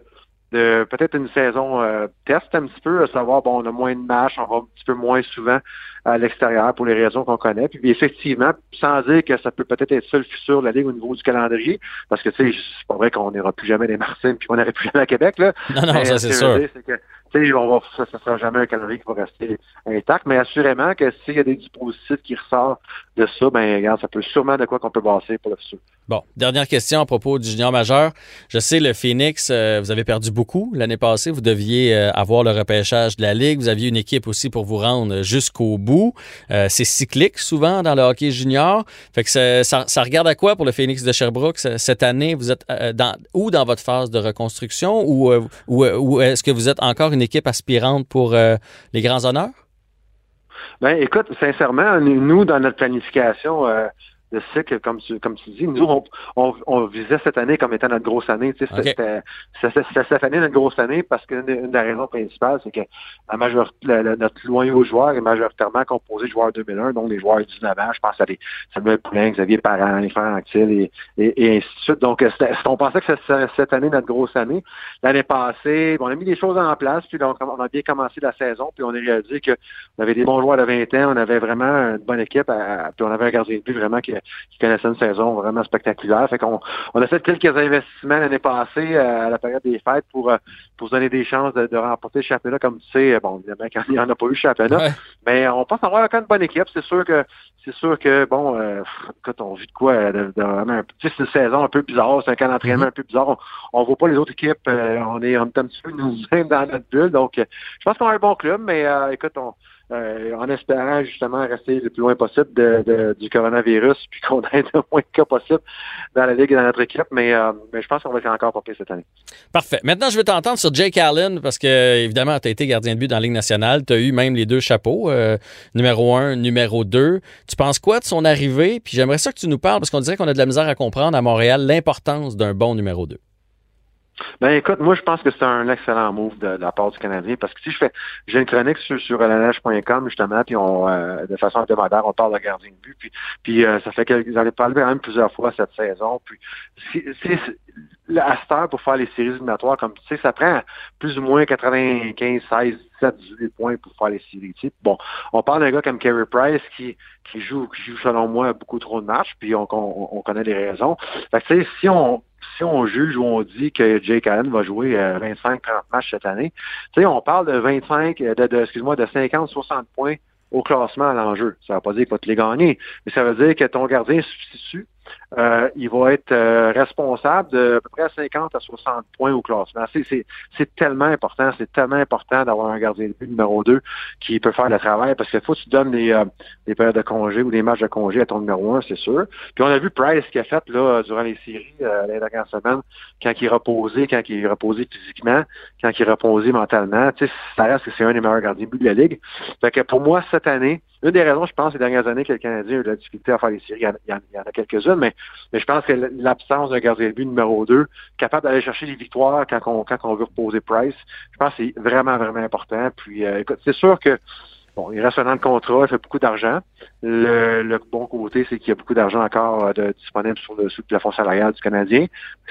de peut-être une saison euh, test un petit peu, à savoir, bon, on a moins de matchs, on va un petit peu moins souvent à l'extérieur pour les raisons qu'on connaît. Puis effectivement, sans dire que ça peut peut-être être ça le futur de la Ligue au niveau du calendrier, parce que tu sais, c'est pas vrai qu'on n'ira plus jamais des Martins puis qu'on n'ira plus jamais à Québec. Là. Non, non, Mais, ça c'est sûr. Dire, c'est que, tu sais, on va, ça ne sera jamais un calendrier qui va rester intact, mais assurément que s'il y a des dispositifs qui ressortent de ça, ben regarde, ça peut sûrement de quoi qu'on peut passer pour le futur. Bon, dernière question à propos du junior majeur. Je sais, le Phoenix, euh, vous avez perdu beaucoup l'année passée. Vous deviez euh, avoir le repêchage de la Ligue. Vous aviez une équipe aussi pour vous rendre jusqu'au bout. Euh, c'est cyclique souvent dans le hockey junior. Fait que ça, regarde à quoi pour le Phoenix de Sherbrooke cette année? Vous êtes dans, où dans votre phase de reconstruction ou, ou, ou est-ce que vous êtes encore une équipe aspirante pour les grands honneurs? Ben, écoute, sincèrement, nous, dans notre planification, de cycle, comme tu, comme tu dis, nous, on, on, on, visait cette année comme étant notre grosse année. Tu sais, Okay. C'était cette année notre grosse année parce qu'une une des raisons principales, c'est que la majorité, la, la, notre loyau joueur est majoritairement composé de joueurs 2001, donc des joueurs 19 ans. Je pense à des Samuel Poulin, Xavier Parent, les frères Anctil et, et, et, ainsi de suite. Donc, on pensait que c'était cette année notre grosse année. L'année passée, on a mis des choses en place, puis donc, on a bien commencé la saison, puis on a réalisé qu'on avait des bons joueurs de 20 ans, on avait vraiment une bonne équipe, à, puis on avait un gardien de but vraiment qui qui connaissait une saison vraiment spectaculaire. Fait qu'on on a fait quelques investissements l'année passée euh, à la période des fêtes pour, euh, pour se donner des chances de, de remporter le championnat. Comme tu sais, bon, évidemment, quand il n'y en a pas eu le championnat. Ouais. Mais on pense avoir quand même une bonne équipe. C'est sûr que c'est sûr que bon, euh, quand on vit de quoi, de, de, un, c'est une saison un peu bizarre, c'est un camp d'entraînement Mm-hmm. un peu bizarre. On, on voit pas les autres équipes. euh, on est on est un petit peu nous-mêmes dans notre bulle. Donc, je pense qu'on a un bon club, mais écoute, on euh, en espérant justement rester le plus loin possible de, de, du coronavirus, puis qu'on ait le moins de cas possible dans la Ligue et dans notre équipe. Mais, euh, mais je pense qu'on va être encore pire cette année. Parfait. Maintenant, je vais t'entendre sur Jake Allen, parce que, évidemment, tu as été gardien de but dans la Ligue nationale. Tu as eu même les deux chapeaux, euh, numéro un, numéro deux. Tu penses quoi de son arrivée? Puis j'aimerais ça que tu nous parles, parce qu'on dirait qu'on a de la misère à comprendre à Montréal l'importance d'un bon numéro deux. Ben écoute, moi je pense que c'est un excellent move de, la part du Canadien parce que si je fais j'ai une chronique sur, sur justement, puis on euh, de façon hebdomadaire, on parle de gardien de but, puis, puis euh, ça fait que j'en ai parlé quand même plusieurs fois cette saison. Puis c'est à cette heure pour faire les séries éliminatoires, comme tu sais, ça prend plus ou moins 95, 16, 17, 18 points pour faire les séries. Bon, on parle d'un gars comme Carey Price qui, qui joue, qui joue selon moi beaucoup trop de matchs, puis on, on, connaît les raisons. Fait que, si on si on juge ou on dit que Jake Allen va jouer 25-30 euh, matchs cette année, tu sais, on parle de 25, euh, de, excuse-moi, de 50-60 points au classement à l'enjeu. Ça ne veut pas dire qu'il va te les gagner, mais ça veut dire que ton gardien substitut euh, il va être euh, responsable de à peu près 50 à 60 points au classement. C'est tellement important, c'est tellement important d'avoir un gardien de but numéro 2 qui peut faire le travail parce qu'il faut tu donnes des, euh, des périodes de congé ou des matchs de congé à ton numéro 1, c'est sûr. Puis on a vu Price qui a fait là durant les séries euh, les dernières semaines, quand il reposé, quand il reposé physiquement, quand il reposé mentalement, ça reste que c'est un des meilleurs gardiens de but de la Ligue. Fait que pour moi, cette année, une des raisons, je pense, ces dernières années que le Canadien a eu de la difficulté à faire les séries, il y en, a quelques-unes, mais, je pense que l'absence d'un gardien de but numéro 2, capable d'aller chercher les victoires quand on, veut reposer Price, je pense que c'est vraiment, vraiment important. Puis, euh, écoute, c'est sûr que Bon, il reste un an de contrat, il fait beaucoup d'argent. Le, bon côté, c'est qu'il y a beaucoup d'argent encore euh, disponible sur le sous plafond salarial du Canadien.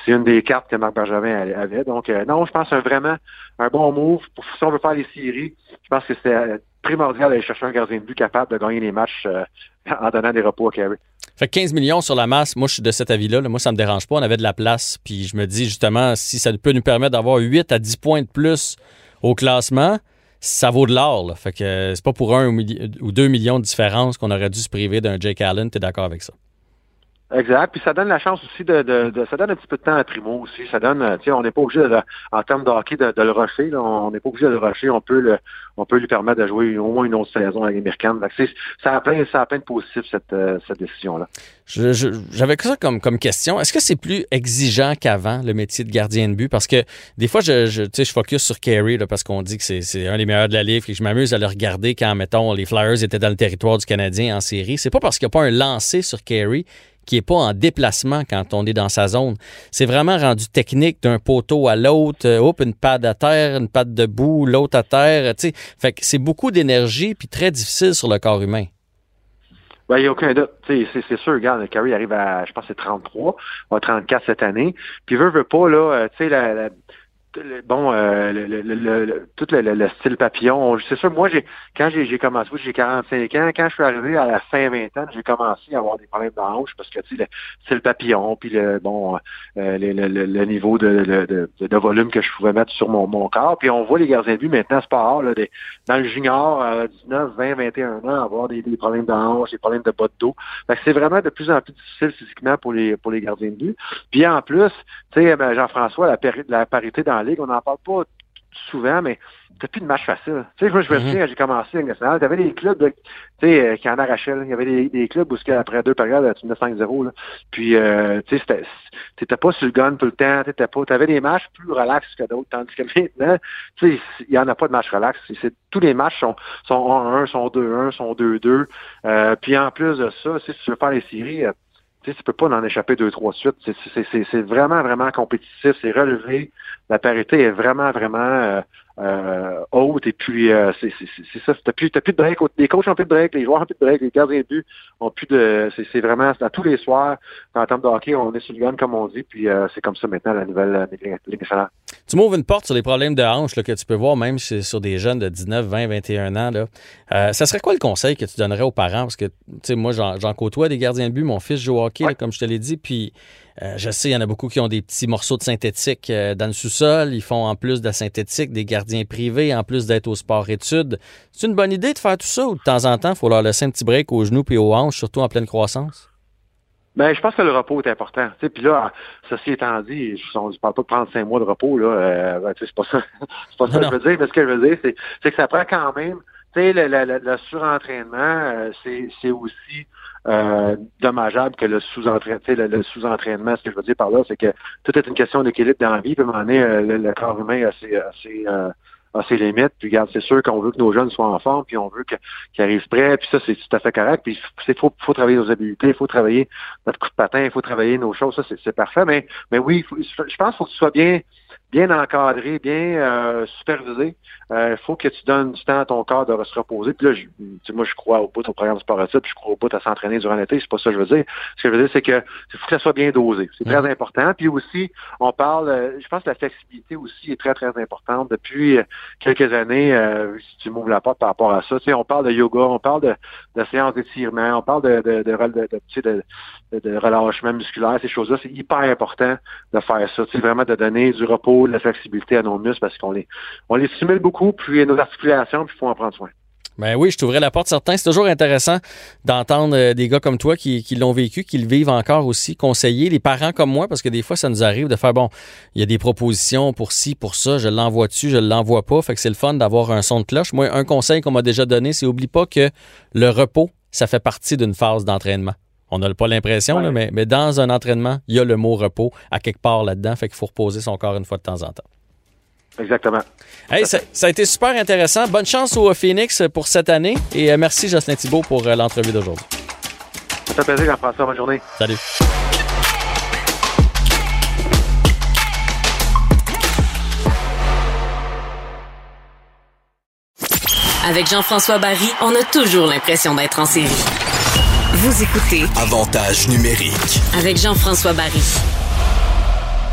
C'est une des cartes que Marc Bergevin avait. Donc, euh, non, je pense c'est vraiment un bon move. Si on veut faire les séries, je pense que c'est primordial d'aller chercher un gardien de but capable de gagner les matchs en donnant des repos à Carey. Fait 15 millions sur la masse, moi je suis de cet avis-là. Moi, ça me dérange pas. On avait de la place. Puis je me dis justement, si ça peut nous permettre d'avoir 8 à 10 points de plus au classement, ça vaut de l'or. Fait que euh, c'est pas pour un ou deux millions de différence qu'on aurait dû se priver d'un Jake Allen. Tu es d'accord avec ça? Exact. Puis ça donne la chance aussi de, de, de, ça donne un petit peu de temps à Primo aussi. Ça donne, euh, on n'est pas obligé de, en termes de hockey de, le rusher. on n'est pas obligé de le rusher. On peut le, on peut lui permettre de jouer au moins une autre saison avec l'américaine. Ça a plein, ça a plein de positifs cette, euh, cette décision-là. J'avais ça comme, comme question. Est-ce que c'est plus exigeant qu'avant le métier de gardien de but? Parce que des fois, je, je, je focus sur Carey là, parce qu'on dit que c'est un des meilleurs de la livre et je m'amuse à le regarder quand, mettons, les Flyers étaient dans le territoire du Canadien en série. C'est pas parce qu'il n'y a pas un lancé sur Carey qui n'est pas en déplacement quand on est dans sa zone. C'est vraiment rendu technique d'un poteau à l'autre. Euh, hop, une patte à terre, une patte debout, l'autre à terre. sais. Fait que c'est beaucoup d'énergie puis très difficile sur le corps humain. Ben, il n'y a aucun doute. C'est, sûr, regarde, Carrie arrive à, je pense, c'est 33, à 34 cette année. Puis veut, veut pas, là, euh, tu sais, la, bon, euh, le, le, le, tout le, style papillon. C'est sûr, moi, j'ai quand j'ai commencé, j'ai 45 ans, quand je suis arrivé à la fin 20 ans, j'ai commencé à avoir des problèmes de hanche parce que tu sais, le style papillon, puis le bon euh, le, niveau de, de, de, volume que je pouvais mettre sur mon, mon corps. Puis on voit les gardiens de but maintenant, c'est pas rare, là, des, dans le junior, à 19, 20, 21 ans, avoir des, des problèmes de hanche, des problèmes de bas de dos. C'est vraiment de plus en plus difficile physiquement pour les pour les gardiens de but. Puis en plus, tu sais, ben, Jean-François, la, la parité dans Ligue, on n'en parle pas souvent, mais t'as plus de match facile. Tu sais, moi, je me mhm. souviens, j'ai commencé avec nationale, t'avais des clubs, tu sais, euh, qui en arrachaient, il y avait des, des clubs où, après deux périodes, tu menais 5-0, là. Puis, euh, tu sais, t'étais pas sur le gun tout le temps, t'étais pas, t'avais des matchs plus relax que d'autres, tandis que maintenant, tu sais, il y en a pas de match relax. C'est, tous les matchs sont, sont 1-1, sont 2-1, sont 2-2. Euh, puis, en plus de ça, si tu veux faire les séries, euh, tu sais, peux pas en échapper deux, trois suites. C'est vraiment, vraiment compétitif, c'est relevé. La parité est vraiment, vraiment euh, euh, haute. Et puis, euh, c'est ça. T'as plus, plus de break. Les coachs ont plus de break, les joueurs ont plus de break, les gardiens de but ont plus de. C'est vraiment à tous les soirs, en termes de hockey, on est sur le gun, comme on dit. Puis euh, c'est comme ça maintenant la nouvelle Ligue nationale. Tu m'ouvres une porte sur les problèmes de hanche là, que tu peux voir même sur des jeunes de 19, 20, 21 ans. Là. Euh, ça serait quoi le conseil que tu donnerais aux parents? Parce que, tu sais, moi, j'en côtoie des gardiens de but. Mon fils joue au hockey, comme je te l'ai dit. Puis euh, je sais, il y en a beaucoup qui ont des petits morceaux de synthétique euh, dans le sous-sol. Ils font en plus de la synthétique des gardiens privés, en plus d'être au sport-études. C'est une bonne idée de faire tout ça ou de temps en temps, il faut leur laisser un petit break aux genoux et aux hanches, surtout en pleine croissance? Ben, je pense que le repos est important. Puis là, ceci étant dit, je ne parle pas de prendre cinq mois de repos, là. Euh, ben, c'est pas ça, c'est pas ça que je veux dire. Mais ce que je veux dire, c'est, que ça prend quand même. Tu sais, le, le, le, surentraînement, c'est aussi euh, dommageable que le sous-entraînement. Le, sous-entraînement, ce que je veux dire par là, c'est que tout est une question d'équilibre dans la vie. Puis à un moment donné, euh, le, corps humain a ses, euh, ses, limites. Puis regarde, c'est sûr qu'on veut que nos jeunes soient en forme, puis on veut qu'ils arrivent prêts. Puis ça, c'est tout à fait correct. Puis il faut, faut travailler nos habiletés, il faut travailler notre coup de patin, il faut travailler nos choses. Ça, c'est parfait. Mais, mais oui, je pense qu'il faut que tu sois bien bien encadré, bien euh, supervisé. Il euh, faut que tu donnes du temps à ton corps de se reposer. Puis là, je, moi, je crois au bout au programme sportif, puis je crois au bout à s'entraîner durant l'été. C'est pas ça que je veux dire. Ce que je veux dire, c'est que faut que ça soit bien dosé. C'est très important. Puis aussi, on parle, euh, je pense que la flexibilité aussi est très, très importante. Depuis quelques années, si tu m'ouvres la porte par rapport à ça, tu sais, on parle de yoga, on parle de, de séances d'étirement, on parle de, de, de, de, de, de relâchement musculaire, ces choses-là. C'est hyper important de faire ça. C'est vraiment de donner du repos, de la flexibilité à nos muscles parce qu'on les, on stimule beaucoup, puis nos articulations, puis il faut en prendre soin. Ben oui, je t'ouvrais la porte certains. C'est toujours intéressant d'entendre euh, des gars comme toi qui, l'ont vécu, qui le vivent encore aussi, conseiller les parents comme moi, parce que des fois, ça nous arrive de faire, bon, il y a des propositions pour ci, pour ça, je l'envoie dessus, je l'envoie pas. Fait que c'est le fun d'avoir un son de cloche. Moi, un conseil qu'on m'a déjà donné, c'est oublie pas que le repos, ça fait partie d'une phase d'entraînement. On n'a pas l'impression, mais, mais dans un entraînement, il y a le mot repos à quelque part là-dedans. Fait qu'il faut reposer son corps une fois de temps en temps. Exactement. Hey, ça, a été super intéressant. Bonne chance au Phoenix pour cette année. Et euh, merci, Jocelyn Thibault, pour euh, l'entrevue d'aujourd'hui. Ça fait plaisir, Jean-François. Bonne journée. Salut. Avec Jean-François Barry, on a toujours l'impression d'être en série. Vous écoutez Avantage numérique avec Jean-François Barry.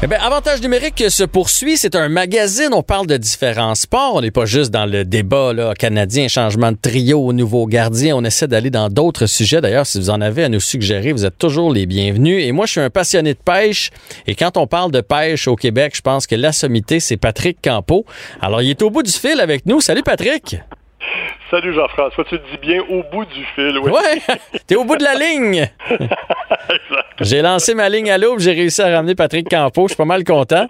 Eh bien, Avantage numérique se poursuit. C'est un magazine. On parle de différents sports. On n'est pas juste dans le débat là, canadien, changement de trio au nouveau gardien. On essaie d'aller dans d'autres sujets. D'ailleurs, si vous en avez à nous suggérer, vous êtes toujours les bienvenus. Et moi, je suis un passionné de pêche. Et quand on parle de pêche au Québec, je pense que la sommité, c'est Patrick Campo. Alors, il est au bout du fil avec nous. Salut, Patrick. Salut Jean-François, tu te dis bien au bout du fil. Oui, ouais, t'es au bout de la ligne. j'ai lancé ma ligne à l'aube, j'ai réussi à ramener Patrick Campo, je suis pas mal content.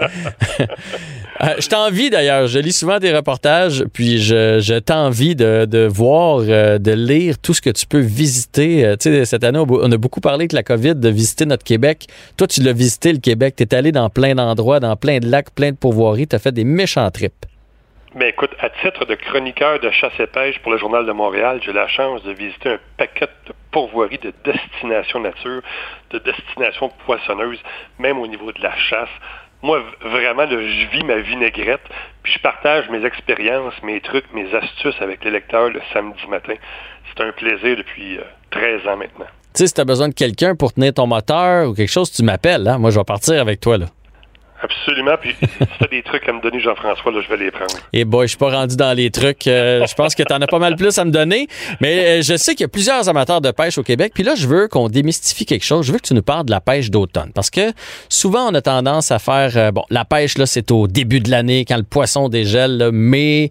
Euh, je t'envie d'ailleurs, je lis souvent tes reportages, puis je, t'envie de, voir, euh, de lire tout ce que tu peux visiter. Euh, tu sais, cette année, on a beaucoup parlé avec la COVID de visiter notre Québec. Toi, tu l'as visité le Québec, tu es allé dans plein d'endroits, dans plein de lacs, plein de pourvoiries, tu as fait des méchants trips. Mais écoute, à titre de chroniqueur de chasse et pêche pour le Journal de Montréal, j'ai la chance de visiter un paquet de pourvoiries de destinations nature, de destinations poissonneuses, même au niveau de la chasse. Moi, vraiment, je vis ma vinaigrette, puis je partage mes expériences, mes trucs, mes astuces avec les lecteurs le samedi matin. C'est un plaisir depuis 13 euh, ans maintenant. Tu sais, si tu as besoin de quelqu'un pour tenir ton moteur ou quelque chose, tu m'appelles. Hein? Moi, je vais partir avec toi. là. Absolument. Puis si tu as des trucs à me donner, Jean-François, là, je vais les prendre. Et eh boy, je suis pas rendu dans les trucs. Euh, je pense que tu en as pas mal plus à me donner. Mais euh, je sais qu'il y a plusieurs amateurs de pêche au Québec. Puis là, je veux qu'on démystifie quelque chose. Je veux que tu nous parles de la pêche d'automne. Parce que souvent, on a tendance à faire. Euh, bon, la pêche, là, c'est au début de l'année, quand le poisson dégèle. Là, mais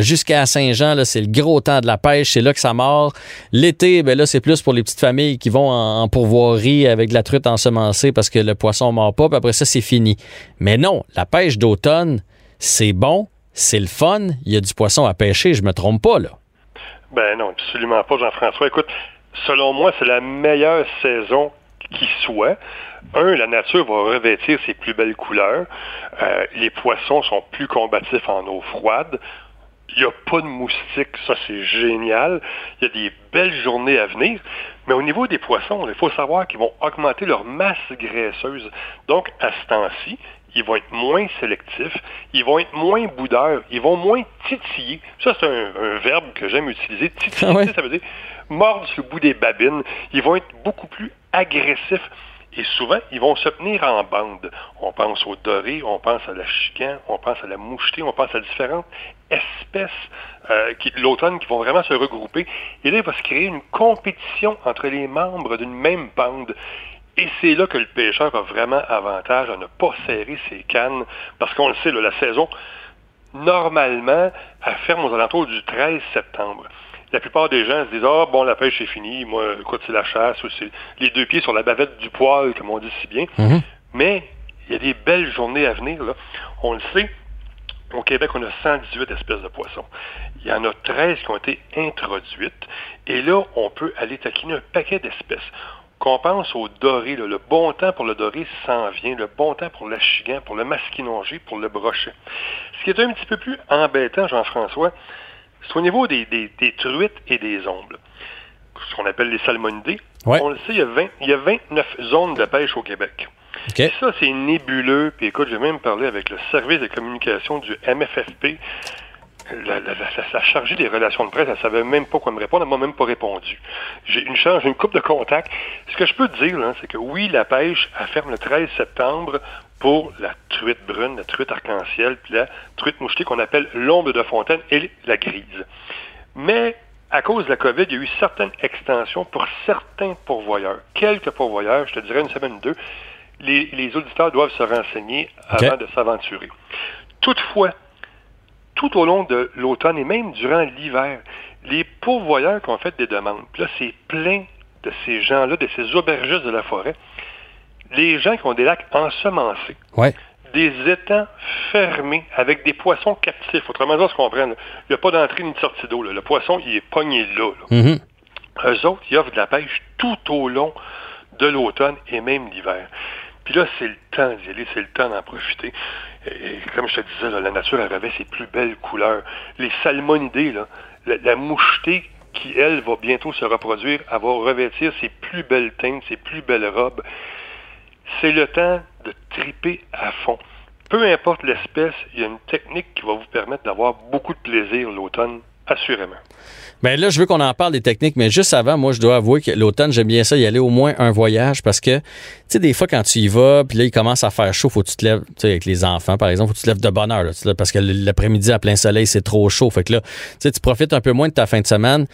jusqu'à Saint-Jean, là, c'est le gros temps de la pêche. C'est là que ça mord. L'été, ben là, c'est plus pour les petites familles qui vont en, pourvoirie avec de la truite ensemencée parce que le poisson mord pas. Puis après ça, c'est fini. Mais non, la pêche d'automne, c'est bon, c'est le fun, il y a du poisson à pêcher, je me trompe pas là. Ben non, absolument pas, Jean-François. Écoute, selon moi, c'est la meilleure saison qui soit. Un, la nature va revêtir ses plus belles couleurs. Euh, les poissons sont plus combatifs en eau froide. Il n'y a pas de moustiques, ça c'est génial. Il y a des belles journées à venir. Mais au niveau des poissons, il faut savoir qu'ils vont augmenter leur masse graisseuse. Donc, à ce temps-ci, ils vont être moins sélectifs, ils vont être moins boudeurs, ils vont moins titiller. Ça, c'est un, verbe que j'aime utiliser. Titiller, ah ça veut dire mordre sur le bout des babines. Ils vont être beaucoup plus agressifs. Et souvent, ils vont se tenir en bande. On pense au doré, on pense à la chican, on pense à la mouchetée, on pense à différentes espèces euh, qui, l'automne qui vont vraiment se regrouper. Et là, il va se créer une compétition entre les membres d'une même bande. Et c'est là que le pêcheur a vraiment avantage à ne pas serrer ses cannes, parce qu'on le sait, la saison, normalement, elle ferme aux alentours du 13 septembre. La plupart des gens se disent Ah, bon, la pêche est finie, moi, écoute, c'est la chasse, ou c'est les deux pieds sur la bavette du poil, comme on dit si bien. Mhm. Mais il y a des belles journées à venir, là. On le sait, au Québec, on a 118 espèces de poissons. Il y en a 13 qui ont été introduites. Et là, on peut aller taquiner un paquet d'espèces qu'on pense au doré, le bon temps pour le doré s'en vient, le bon temps pour l'achigan, pour le masquinongé, pour le brochet. Ce qui est un petit peu plus embêtant, Jean-François, c'est au niveau des, truites et des ombles. Ce qu'on appelle les salmonidés. On le sait, il y, a 29 zones de pêche au Québec. OK. Ça, c'est nébuleux. Puis écoute, j'ai même parlé avec le service de communication du MFFP. La, la, la, la chargée des relations de presse, elle savait même pas quoi me répondre, elle m'a même pas répondu. J'ai une chance, j'ai une coupe de contact. Ce que je peux te dire, c'est que oui, la pêche, elle ferme le 13 septembre pour la truite brune, la truite arc-en-ciel, puis la truite mouchetée qu'on appelle l'ombre de fontaine et la grise. Mais à cause de la COVID, il y a eu certaines extensions pour certains pourvoyeurs. Quelques pourvoyeurs, je te dirais une semaine ou deux, les, les auditeurs doivent se renseigner avant de s'aventurer. Toutefois, tout au long de l'automne et même durant l'hiver, les pourvoyeurs qui ont fait des demandes, puis là, c'est plein de ces gens-là, de ces aubergistes de la forêt, les gens qui ont des lacs ensemencés, Ouais. des étangs fermés avec des poissons captifs. Autrement dit, on se comprenne, il n'y a pas d'entrée ni de sortie d'eau. Le poisson, il est pogné là. là. Mhm. Eux autres, ils offrent de la pêche tout au long de l'automne et même l'hiver. Puis là, c'est le temps d'y aller, c'est le temps d'en profiter. Et, comme je te disais, là, la nature elle revêt ses plus belles couleurs. Les salmonidés, là, la, la mouchetée qui, elle, va bientôt se reproduire, elle va revêtir ses plus belles teintes, ses plus belles robes. C'est le temps de triper à fond. Peu importe l'espèce, il y a une technique qui va vous permettre d'avoir beaucoup de plaisir l'automne, assurément. Ben là, je veux qu'on en parle des techniques, mais juste avant, moi, je dois avouer que l'automne, j'aime bien ça, y aller au moins un voyage parce que, tu sais, des fois, quand tu y vas, puis là, il commence à faire chaud, faut que tu te lèves, tu sais, avec les enfants, par exemple, faut que tu te lèves de bonne heure, parce que l'après-midi, à plein soleil, c'est trop chaud. Fait que là, tu sais, tu profites un peu moins de ta fin de semaine.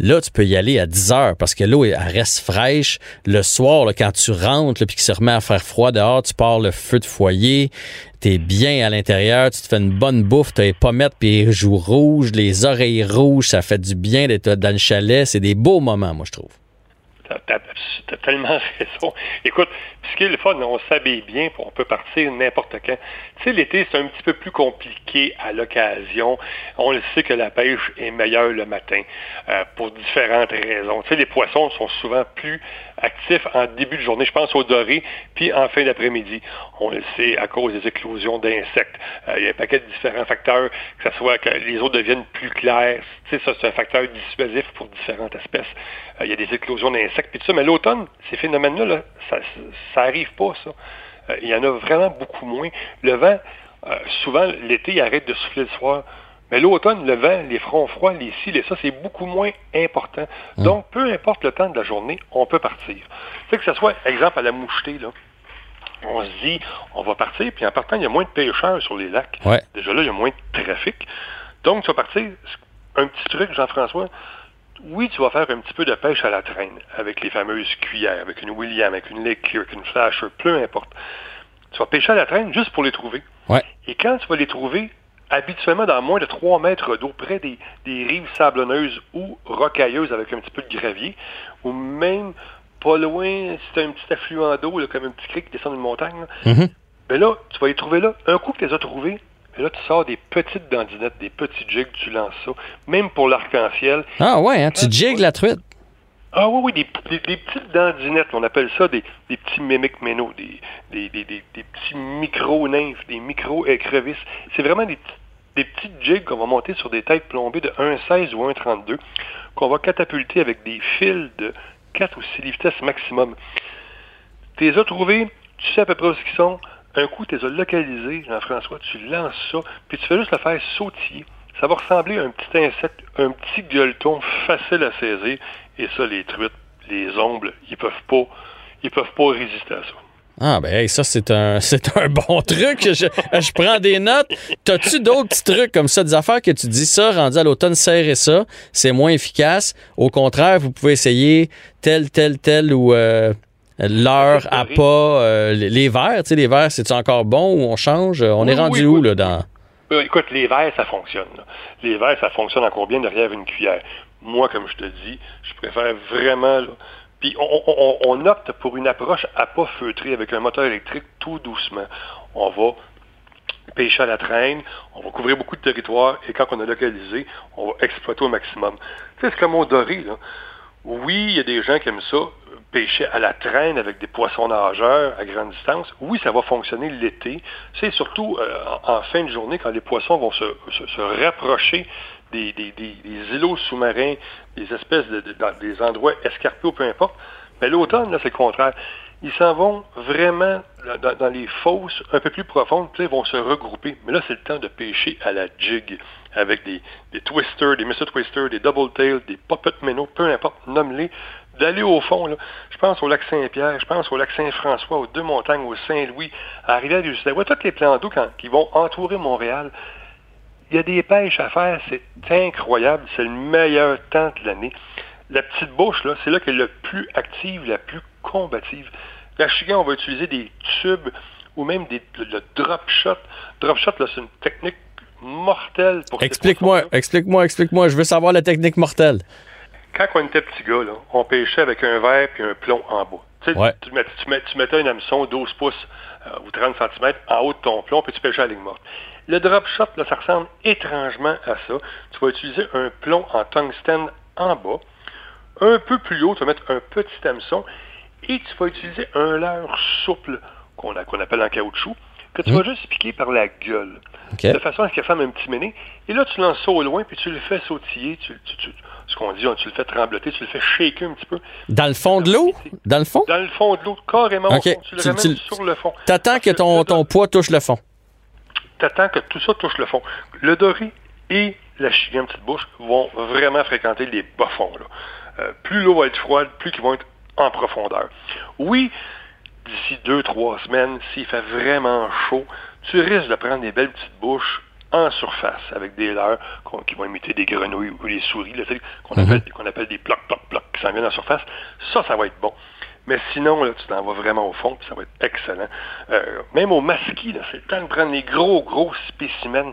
Là, tu peux y aller à 10 heures parce que l'eau, elle reste fraîche. Le soir, quand tu rentres, puis qu'il se remet à faire froid dehors, tu pars le feu de foyer, t'es bien à l'intérieur, tu te fais une bonne bouffe, t'as les pommettes puis les joues rouges, les oreilles rouges, ça fait du bien d'être dans le chalet. C'est des beaux moments, moi, je trouve. T'as, tellement raison. Écoute, ce qui est le fun, on s'habille bien, on peut partir n'importe quand. Tu sais, l'été, c'est un petit peu plus compliqué à l'occasion. On le sait que la pêche est meilleure le matin euh, pour différentes raisons. Tu sais, les poissons sont souvent plus actifs en début de journée. Je pense aux dorés, puis en fin d'après-midi. On le sait à cause des éclosions d'insectes. Euh, il y a un paquet de différents facteurs, que ce soit que les eaux deviennent plus claires. Tu sais, ça, c'est un facteur dissuasif pour différentes espèces. Euh, il y a des éclosions d'insectes, puis tout ça. Mais l'automne, ces phénomènes-là, là, ça, ça arrive pas, ça. Euh, il y en a vraiment beaucoup moins. Le vent, euh, souvent, l'été, il arrête de souffler le soir. Mais l'automne, le vent, les fronts froids, les cils et ça, c'est beaucoup moins important. Donc, peu importe le temps de la journée, on peut partir. Tu sais, que ce soit, exemple, à la mouchetée, là, on se dit, on va partir, puis en partant, il y a moins de pêcheurs sur les lacs. Ouais. Déjà là, il y a moins de trafic. Donc, tu vas partir, un petit truc, Jean-François, oui, tu vas faire un petit peu de pêche à la traîne, avec les fameuses cuillères, avec une William, avec une Lake avec une Flasher, peu importe. Tu vas pêcher à la traîne juste pour les trouver. Ouais. Et quand tu vas les trouver, habituellement dans moins de 3 mètres d'eau, près des, des rives sablonneuses ou rocailleuses avec un petit peu de gravier, ou même pas loin, si tu un petit affluent d'eau, comme un petit cric qui descend d'une montagne, là, Mhm. ben là, tu vas les trouver là. Un coup que tu les as trouvés, ben là, tu sors des petites dandinettes, des petits jigs, tu lances ça. Même pour l'arc-en-ciel. Ah ouais, hein, tu jigues la truite. Ah oui, oui, des, des- des petites dandinettes, on appelle ça des, des petits mimiques ménos, des, des, des, des- des petits micro-nymphes, des micro-écrevisses. C'est vraiment des, petits- des petites jigs qu'on va monter sur des têtes plombées de 1,16 ou 1,32, qu'on va catapulter avec des fils de 4 ou 6 livres vitesse maximum. Tu les as trouvés, tu sais à peu près où ils sont. Un coup, tu les as localisés, Jean-François, tu lances ça, puis tu fais juste le faire sautiller. Ça va ressembler à un petit insecte, un petit gueuleton facile à saisir. Et ça, les truites, les ombles, ils peuvent pas, ils peuvent pas résister à ça. Ah ben hey, ça c'est un c'est un bon truc. Je, je prends des notes. T'as-tu d'autres petits trucs comme ça, des affaires que tu dis ça, rendu à l'automne, serrez ça, c'est moins efficace. Au contraire, vous pouvez essayer tel, tel, tel ou euh, l'heure à pas euh, les- verres, tu sais, les verres, c'est encore bon ou on change? On Oui, est rendu oui, où oui. là dans? Euh, écoute, les verres, ça fonctionne. là. Les verres, ça fonctionne encore bien derrière une cuillère. Moi, comme je te dis, je préfère vraiment... là, Puis on, opte pour une approche à pas feutrer avec un moteur électrique tout doucement. On va pêcher à la traîne, on va couvrir beaucoup de territoire et quand on a localisé, on va exploiter au maximum. Tu sais, c'est comme au doré, là. Oui, il y a des gens qui aiment ça, pêcher à la traîne avec des poissons nageurs à grande distance. Oui, ça va fonctionner l'été. C'est surtout euh, en, fin de journée quand les poissons vont se rapprocher des, îlots sous-marins, des espèces de, des endroits escarpés ou peu importe. Mais l'automne, là, c'est le contraire. ils s'en vont vraiment dans, les fosses un peu plus profondes, puis là, ils vont se regrouper. Mais là, c'est le temps de pêcher à la jig avec des, twisters, des Mr. Twister, des double tail, des puppet minnows, peu importe, nomme-les, d'aller au fond. Je pense au lac Saint-Pierre, je pense au lac Saint-François, aux Deux-Montagnes, au Saint-Louis, à Rivière-du-Outaouais, tous les plans d'eau qui vont entourer Montréal. Il y a des pêches à faire, c'est incroyable, c'est le meilleur temps de l'année. La petite bouche, là, c'est là qu'elle est la plus active, la plus combative. La on va utiliser des tubes ou même des, le, le drop shot. Drop shot, là, c'est une technique mortelle pour Explique-moi, explique-moi, explique-moi. Je veux savoir la technique mortelle. Quand on était petit gars, là, on pêchait avec un verre puis un plomb en bas. Tu, sais, Ouais. tu, mets- tu mets- tu mettais un hameçon 12 pouces euh, ou 30 cm en haut de ton plomb, puis tu pêchais à la ligne morte. Le drop shot, là, ça ressemble étrangement à ça. Tu vas utiliser un plomb en tungstène en bas. Un peu plus haut, tu vas mettre un petit hameçon et tu vas utiliser un leurre souple qu'on appelle en caoutchouc, que tu vas juste piquer par la gueule. De façon à ce qu'il fasse un petit méné. Et là, tu lances ça au loin, puis tu le fais sautiller. Tu, tu- tu- ce qu'on dit, hein, tu le fais trembloter, tu le fais shaker un petit peu. Dans le fond de l'eau? Dans le fond? Dans le fond de l'eau, carrément au fond. Tu le ramènes sur le fond. T'attends que ton, ton poids touche le fond. T'attends que tout ça touche le fond. Le doré et la chigan petite bouche vont vraiment fréquenter les bas fonds. là. Euh, plus l'eau va être froide, plus qu'ils vont être en profondeur. Oui, d'ici deux, trois semaines, s'il fait vraiment chaud, tu risques de prendre des belles petites bouches en surface avec des leurres qui vont imiter des grenouilles ou des souris, tu sais, qu'on appelle, qu'on appelle des plocs, plocs, plocs qui s'en viennent en surface. Ça, ça va être bon. Mais sinon, là, tu t'en vas vraiment au fond, puis ça va être excellent. Euh, même au masquis, c'est le temps de prendre les gros, gros spécimens.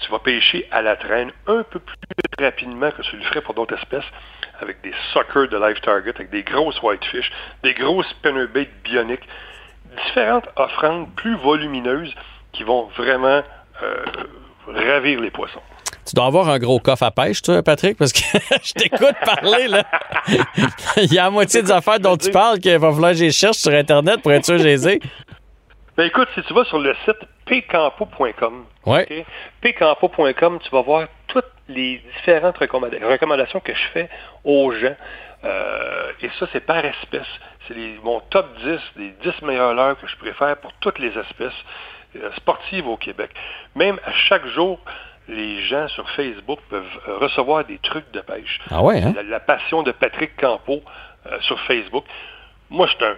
Tu vas pêcher à la traîne un peu plus rapidement que tu le ferais pour d'autres espèces, avec des suckers de live target, avec des grosses whitefish, des grosses spinnerbait bioniques, différentes offrandes plus volumineuses qui vont vraiment euh, ravir les poissons. Tu dois avoir un gros coffre à pêche, toi, Patrick, parce que je t'écoute parler, là. Il y a la moitié des affaires dont tu parles qu'il va falloir que je les cherche sur Internet pour être sûr que je les ai. Ben écoute, si tu vas sur le site pcampo.com, Ouais. pcampo.com, tu vas voir toutes les différentes recommanda- recommandations que je fais aux gens. Euh, et ça, c'est par espèce. C'est mon top 10 des 10 meilleures leurres que je préfère pour toutes les espèces euh, sportives au Québec. Même à chaque jour, les gens sur Facebook peuvent euh, recevoir des trucs de pêche. Ah ouais, hein? La, la passion de Patrick Campo euh, sur Facebook. Moi, je suis un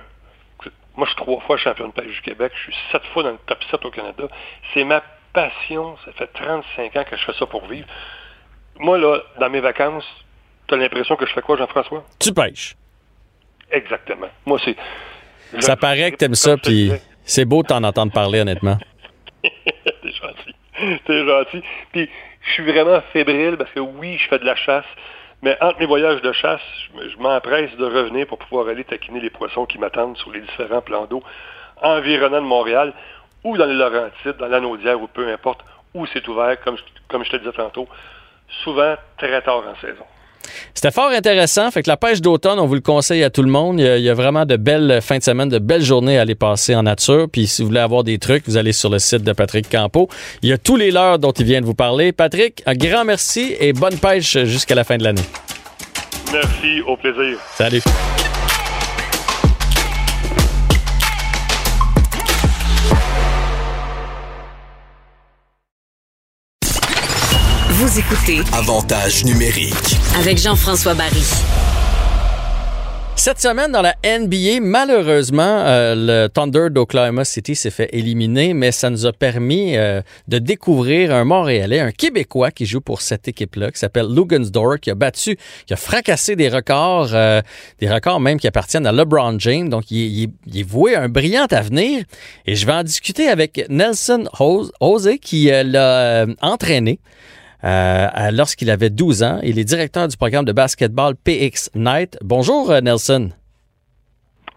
moi, je suis trois fois champion de pêche du Québec. Je suis sept fois dans le top 7 au Canada. C'est ma passion. Ça fait 35 ans que je fais ça pour vivre. Moi, là, dans mes vacances, tu as l'impression que je fais quoi, Jean-François? Tu pêches. Exactement. Moi, c'est... Ça paraît que t'aimes ça, puis c'est beau de t'en entendre parler, honnêtement. T'es gentil. Puis, je suis vraiment fébrile parce que oui, je fais de la chasse, mais entre mes voyages de chasse, je me- je m'empresse de revenir pour pouvoir aller taquiner les poissons qui m'attendent sur les différents plans d'eau environnants de Montréal ou dans les Laurentides, dans l'Anaudière ou peu importe où c'est ouvert, comme, comme je te disais tantôt, souvent très tard en saison. C'était fort intéressant. Fait que la pêche d'automne, on vous le conseille à tout le monde. Il y a, il y a vraiment de belles fins de semaine, de belles journées à aller passer en nature. Puis si vous voulez avoir des trucs, vous allez sur le site de Patrick Campo. Il y a tous les leurres dont il vient de vous parler. Patrick, un grand merci et bonne pêche jusqu'à la fin de l'année. Merci, au plaisir. Salut. Vous écoutez Avantage numérique. avec Jean-François Barry. Cette semaine, dans la NBA, malheureusement, euh, le Thunder d'Oklahoma City s'est fait éliminer, mais ça nous a permis euh, de découvrir un Montréalais, un Québécois qui joue pour cette équipe-là, qui s'appelle Lugansdor, qui a battu, qui a fracassé des records, euh, des records même qui appartiennent à LeBron James. Donc, il est, il est- il est voué à un brillant avenir. Et je vais en discuter avec Nelson Hose, Hose, qui euh, l'a euh, entraîné. Euh, lorsqu'il avait 12 ans. Il est directeur du programme de basketball PX Night. Bonjour, euh, Nelson.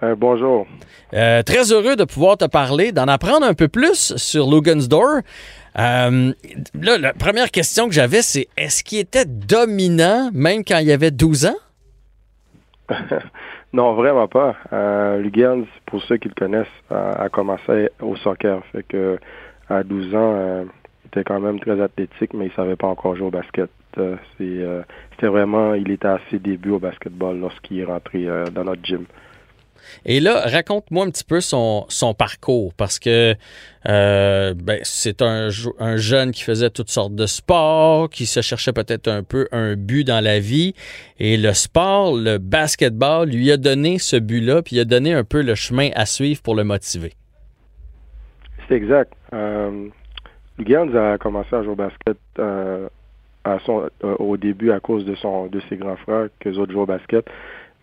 Euh, bonjour. Euh, très heureux de pouvoir te parler, d'en apprendre un peu plus sur Lugansdor. Euh, là, la première question que j'avais, c'est est-ce qu'il était dominant même quand il avait 12 ans? Non, vraiment pas. Euh, Lugans, pour ceux qui le connaissent, a, a commencé au soccer. Fait que à 12 ans, euh, était quand même très athlétique, mais il savait pas encore jouer au basket. Euh, euh, c'était vraiment, il était à ses débuts au basketball lorsqu'il est rentré euh, dans notre gym. Et là, raconte-moi un petit peu son, son parcours, parce que euh, ben, c'est un, un, jeune qui faisait toutes sortes de sports, qui se cherchait peut-être un peu un but dans la vie. Et le sport, le basketball, lui a donné ce but-là, puis il a donné un peu le chemin à suivre pour le motiver. C'est exact. Euh, a commencé à jouer au basket euh, à son, euh, au début à cause de, son, de ses grands frères, que autres jouent au basket.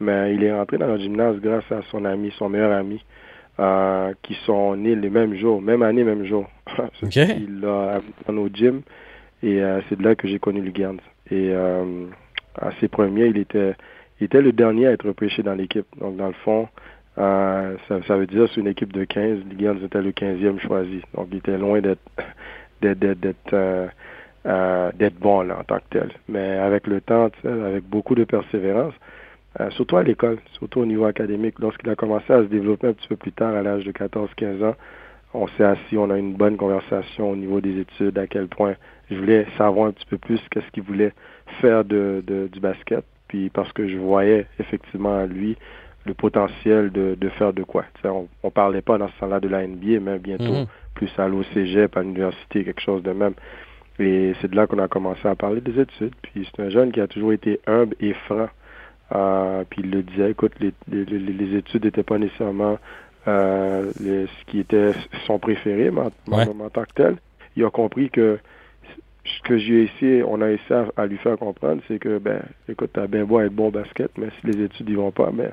Mais il est rentré dans le gymnase grâce à son ami, son meilleur ami, euh, qui sont nés le même jour, même année, même jour. Il l'a amené au gym et c'est de là que j'ai connu Lugans. Et à ses premiers, il était, il était le dernier à être repêché dans l'équipe. Donc dans le fond, euh, ça, ça, veut dire c'est une équipe de 15, Lugans était le 15e choisi. Donc il était loin d'être euh, euh, d'être bon là, en tant que tel. Mais avec le temps, avec beaucoup de persévérance, euh, surtout à l'école, surtout au niveau académique. Lorsqu'il a commencé à se développer un petit peu plus tard, à l'âge de 14-15 ans, on s'est assis, on a eu une bonne conversation au niveau des études, à quel point je voulais savoir un petit peu plus qu'est-ce qu'il voulait faire de, de, du basket, puis parce que je voyais effectivement lui le potentiel de, de faire de quoi. on, on parlait pas dans ce temps-là de la NBA, mais bientôt mm-hmm. plus à l'OCG, à l'université, quelque chose de même. Et c'est de là qu'on a commencé à parler des études. Puis c'est un jeune qui a toujours été humble et franc. Euh, puis il le disait, écoute, les, les, les études n'étaient pas nécessairement euh, ce qui était son préféré, mais en, tant que tel. Il a compris que ce que j'ai essayé, on a essayé à, lui faire comprendre, c'est que, ben, écoute, t'as bien beau être bon basket, mais si les études n'y vont pas, mais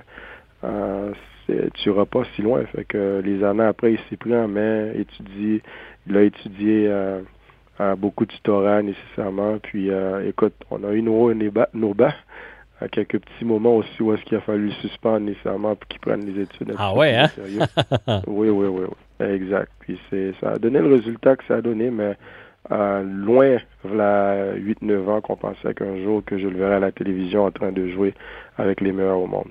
euh, tu iras pas si loin. Fait que les années après, il s'est pris en main, étudié, il a étudié euh, beaucoup de tutorat nécessairement. Puis, euh, écoute, on a eu nos hauts et nos bas à quelques petits moments aussi où est-ce qu'il a fallu le suspendre nécessairement pour qu'il prenne les études. Ah ouais, hein? oui, oui, oui, oui. Exact. Puis c'est, ça a donné le résultat que ça a donné, mais euh, loin, voilà 8-9 ans qu'on pensait qu'un jour que je le verrais à la télévision en train de jouer avec les meilleurs au monde.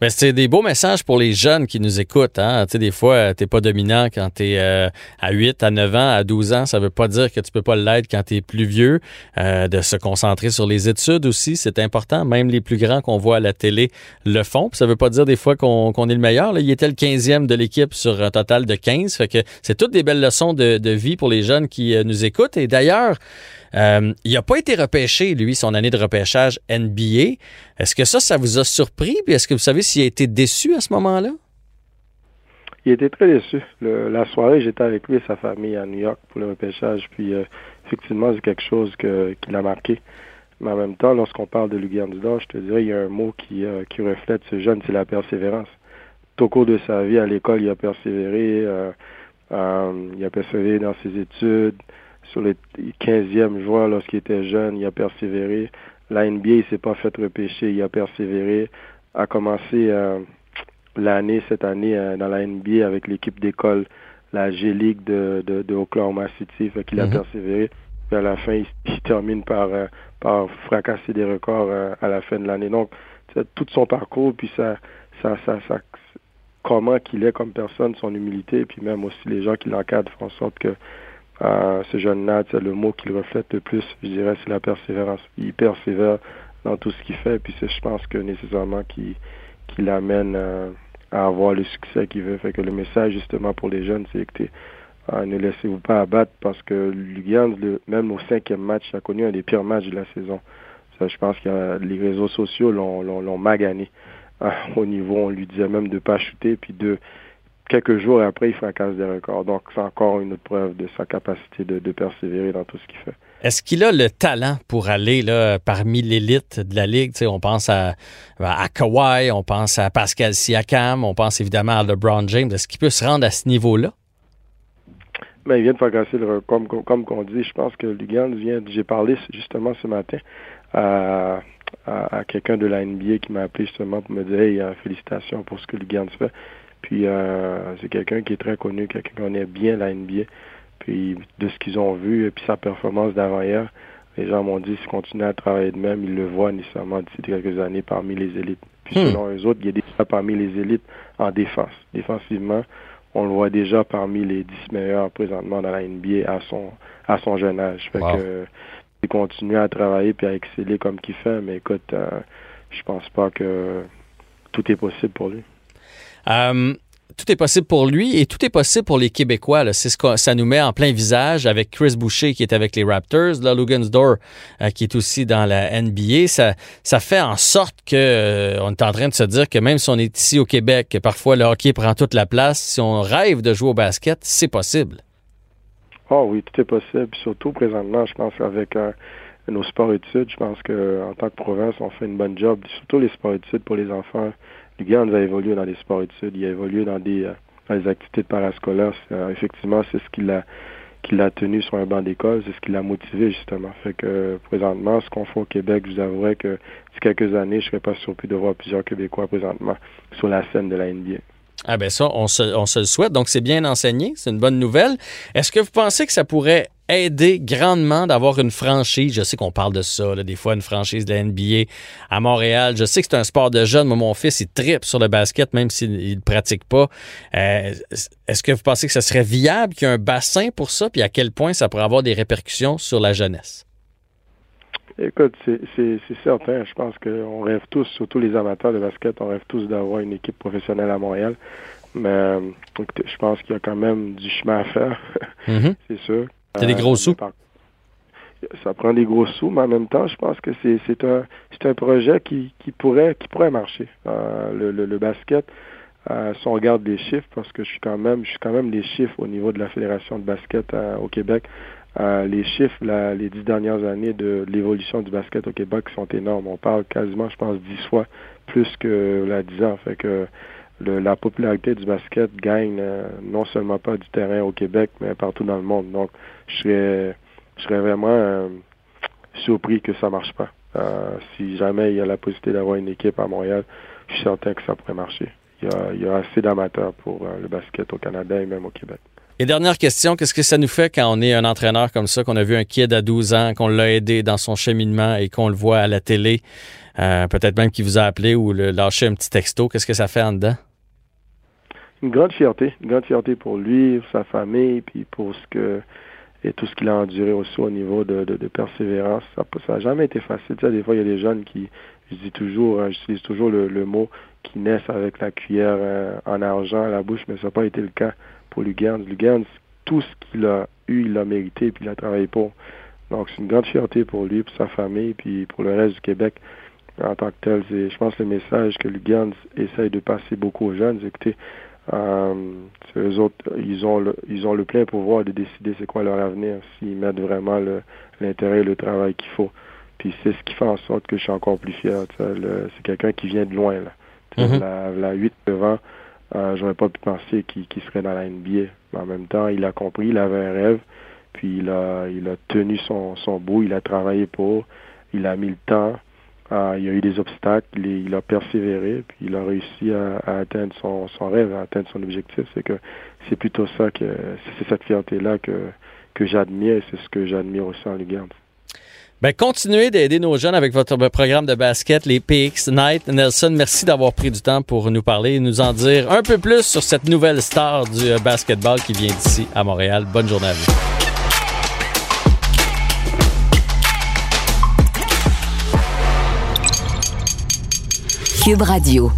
Mais c'est des beaux messages pour les jeunes qui nous écoutent. Hein? Tu sais, des fois, tu n'es pas dominant quand tu es euh, à 8, à 9 ans, à 12 ans. Ça veut pas dire que tu peux pas l'être quand tu es plus vieux. Euh, de se concentrer sur les études aussi, c'est important. Même les plus grands qu'on voit à la télé le font. Ça veut pas dire des fois qu'on est le meilleur. Là, il était le 15e de l'équipe sur un total de 15. Fait que c'est toutes des belles leçons de, de vie pour les jeunes qui euh, nous écoutent. Et d'ailleurs, euh, il n'a pas été repêché, lui, son année de repêchage NBA. Est-ce que ça, ça vous a surpris? Puis est-ce que vous savez s'il a été déçu à ce moment-là? Il était très déçu. la soirée, j'étais avec lui et sa famille à New York pour le repêchage. Puis euh, effectivement, c'est quelque chose qui l'a marqué. Mais en même temps, lorsqu'on parle de Lugarndula, je te dirais, il y a un mot qui, euh, qui reflète ce jeune, c'est la persévérance. Tout au cours de sa vie à l'école, il a persévéré. il a persévéré dans ses études sur les 15e joueurs lorsqu'il était jeune, il a persévéré. La NBA, il s'est pas fait repêcher, il a persévéré. A commencé euh, l'année, cette année, euh, dans la NBA avec l'équipe d'école, la G-League de, de, Oklahoma City. Fait qu'il a mhm. persévéré. Puis à la fin, il, termine par, euh, par fracasser des records à la fin de l'année. Donc, tout son parcours, puis ça, ça, ça, ça comment qu'il est comme personne, son humilité, puis même aussi les gens qui l'encadrent font en sorte que ce jeune-là, le mot qu'il reflète le plus, je dirais, c'est la persévérance. Il persévère dans tout ce qu'il fait, puis c'est, je pense que nécessairement qui qui l'amène euh, à avoir le succès qu'il veut. Fait que le message justement pour les jeunes, c'est que euh, ne laissez-vous pas abattre parce que Lugans, même au cinquième match, a connu un des pires matchs de la saison. Ça, je pense que les réseaux sociaux l'ont, l'ont, magané. Au niveau, on lui disait même de pas shooter, puis de quelques jours après, il fracasse des records. Donc, c'est encore une autre preuve de sa capacité de, persévérer dans tout ce qu'il fait. Est-ce qu'il a le talent pour aller là, parmi l'élite de la Ligue? on pense à, à Kawhi, on pense à Pascal Siakam, on pense évidemment à LeBron James. Est-ce qu'il peut se rendre à ce niveau-là? Ben, il vient de fracasser le record. Comme, comme, on dit, je pense que Lugan vient. J'ai parlé justement ce matin à, à, quelqu'un de la NBA qui m'a appelé justement pour me dire Hey, félicitations pour ce que Lugan fait. Puis euh, c'est quelqu'un qui est très connu, quelqu'un qui connaît bien la NBA. Puis de ce qu'ils ont vu, et puis sa performance d'avant-hier, les gens m'ont dit s'il continue à travailler de même, ils le voient nécessairement d'ici quelques années parmi les élites. Puis hmm. selon eux autres, il y a déjà parmi les élites en défense. Défensivement, on le voit déjà parmi les 10 meilleurs présentement dans la NBA à son à son jeune âge. Fait que il continue à travailler puis à exceller comme qu'il fait, mais écoute, euh, je pense pas que tout est possible pour lui. Euh, tout est possible pour lui et tout est possible pour les Québécois. C'est ce que ça nous met en plein visage avec Chris Boucher qui est avec les Raptors, là, Lugansdor euh, qui est aussi dans la NBA. Ça, fait en sorte que euh, on est en train de se dire que même si on est ici au Québec, que parfois le hockey prend toute la place, si on rêve de jouer au basket, c'est possible. Ah oui, tout est possible. Surtout présentement, je pense euh, nos sports études, je pense qu'en tant que province, on fait une bonne job. Surtout les sports études pour les enfants. Lugans a évolué dans les sports études, il a évolué dans des, euh, dans activités de parascolaires. Euh, effectivement, c'est ce qui l'a tenu sur un banc d'école, c'est ce qui l'a motivé justement. Fait que euh, présentement, ce qu'on fait au Québec, je vous avouerai que d'ici quelques années, je serais pas surpris de voir plusieurs Québécois présentement sur la scène de la NBA. Ah ben ça, on se, on se le souhaite. Donc, c'est bien enseigné. C'est une bonne nouvelle. Est-ce que vous pensez que ça pourrait aider grandement d'avoir une franchise? Je sais qu'on parle de ça, là, des fois, une franchise de la NBA à Montréal. Je sais que c'est un sport de jeunes. Moi, mon fils, il tripe sur le basket, même s'il ne pratique pas. Euh, Est-ce que vous pensez que ce serait viable qu'il y ait un bassin pour ça? Puis à quel point ça pourrait avoir des répercussions sur la jeunesse? Écoute, c'est certain. Je pense qu'on rêve tous, surtout les amateurs de basket, on rêve tous d'avoir une équipe professionnelle à Montréal. Mais euh, écoutez, je pense qu'il y a quand même du chemin à faire, Mhm. c'est sûr. C'est des gros sous? Ça prend des gros sous, mais en même temps, je pense que c'est c'est un c'est un projet qui, qui pourrait qui pourrait marcher. Euh, le, le, le basket, euh, si on regarde les chiffres, parce que je suis quand même je suis quand même les chiffres au niveau de la fédération de basket euh, au Québec. Euh, les chiffres, les dix dernières années de l'évolution du basket au Québec sont énormes. On parle quasiment, je pense, dix fois plus que la dix ans. Fait que le- la popularité du basket gagne euh, non seulement pas du terrain au Québec, mais partout dans le monde. Donc, je serais, je serais vraiment euh, surpris que ça marche pas. Euh, si jamais il y a la possibilité d'avoir une équipe à Montréal, je suis certain que ça pourrait marcher. Il y a, il y a assez d'amateurs pour euh, le basket au Canada et même au Québec. Et dernière question, qu'est-ce que ça nous fait quand on est un entraîneur comme ça, qu'on a vu un kid à 12 ans, qu'on l'a aidé dans son cheminement et qu'on le voit à la télé, euh, peut-être même qu'il vous a appelé ou le lâché un petit texto, qu'est-ce que ça fait en dedans? Une grande fierté, une grande fierté pour lui, pour sa famille, puis pour ce que et tout ce qu'il a enduré aussi au niveau de, persévérance. Ça n'a jamais été facile. Tu sais, des fois, il y a des jeunes qui, je dis toujours, hein, j'utilise toujours le, le mot qui naissent avec la cuillère euh, en argent à la bouche, mais ça n'a pas été le cas pour Lugans. Lugans, tout ce qu'il a eu, il l'a mérité, puis il a travaillé pour. Donc, c'est une grande fierté pour lui, pour sa famille, puis pour le reste du Québec en tant que tel. C'est, je pense, le message que Lugans essaye de passer beaucoup aux jeunes. Écoutez, euh, c'est eux autres, ils ont le, ils ont le plein pouvoir de décider c'est quoi leur avenir, s'ils mettent vraiment le, l'intérêt et le travail qu'il faut. Puis c'est ce qui fait en sorte que je suis encore plus fier. le- C'est quelqu'un qui vient de loin. Là. Mhm. La, la 8 9 ans, euh, j'aurais pas pu penser qu'il, serait dans la NBA. Mais en même temps, il a compris, il avait un rêve, puis il a, il a tenu son, son bout, il a travaillé pour, il a mis le temps. Euh, il a eu des obstacles, il, a persévéré, puis il a réussi à, à atteindre son, son rêve, à atteindre son objectif. C'est que c'est plutôt ça que c'est cette fierté-là que, que j'admire et c'est ce que j'admire aussi en 1. Ben, continuez d'aider nos jeunes avec votre programme de basket, les PX Night. Nelson, merci d'avoir pris du temps pour nous parler et nous en dire un peu plus sur cette nouvelle star du euh, basketball qui vient d'ici à Montréal. Bonne journée à vous. Cube Radio.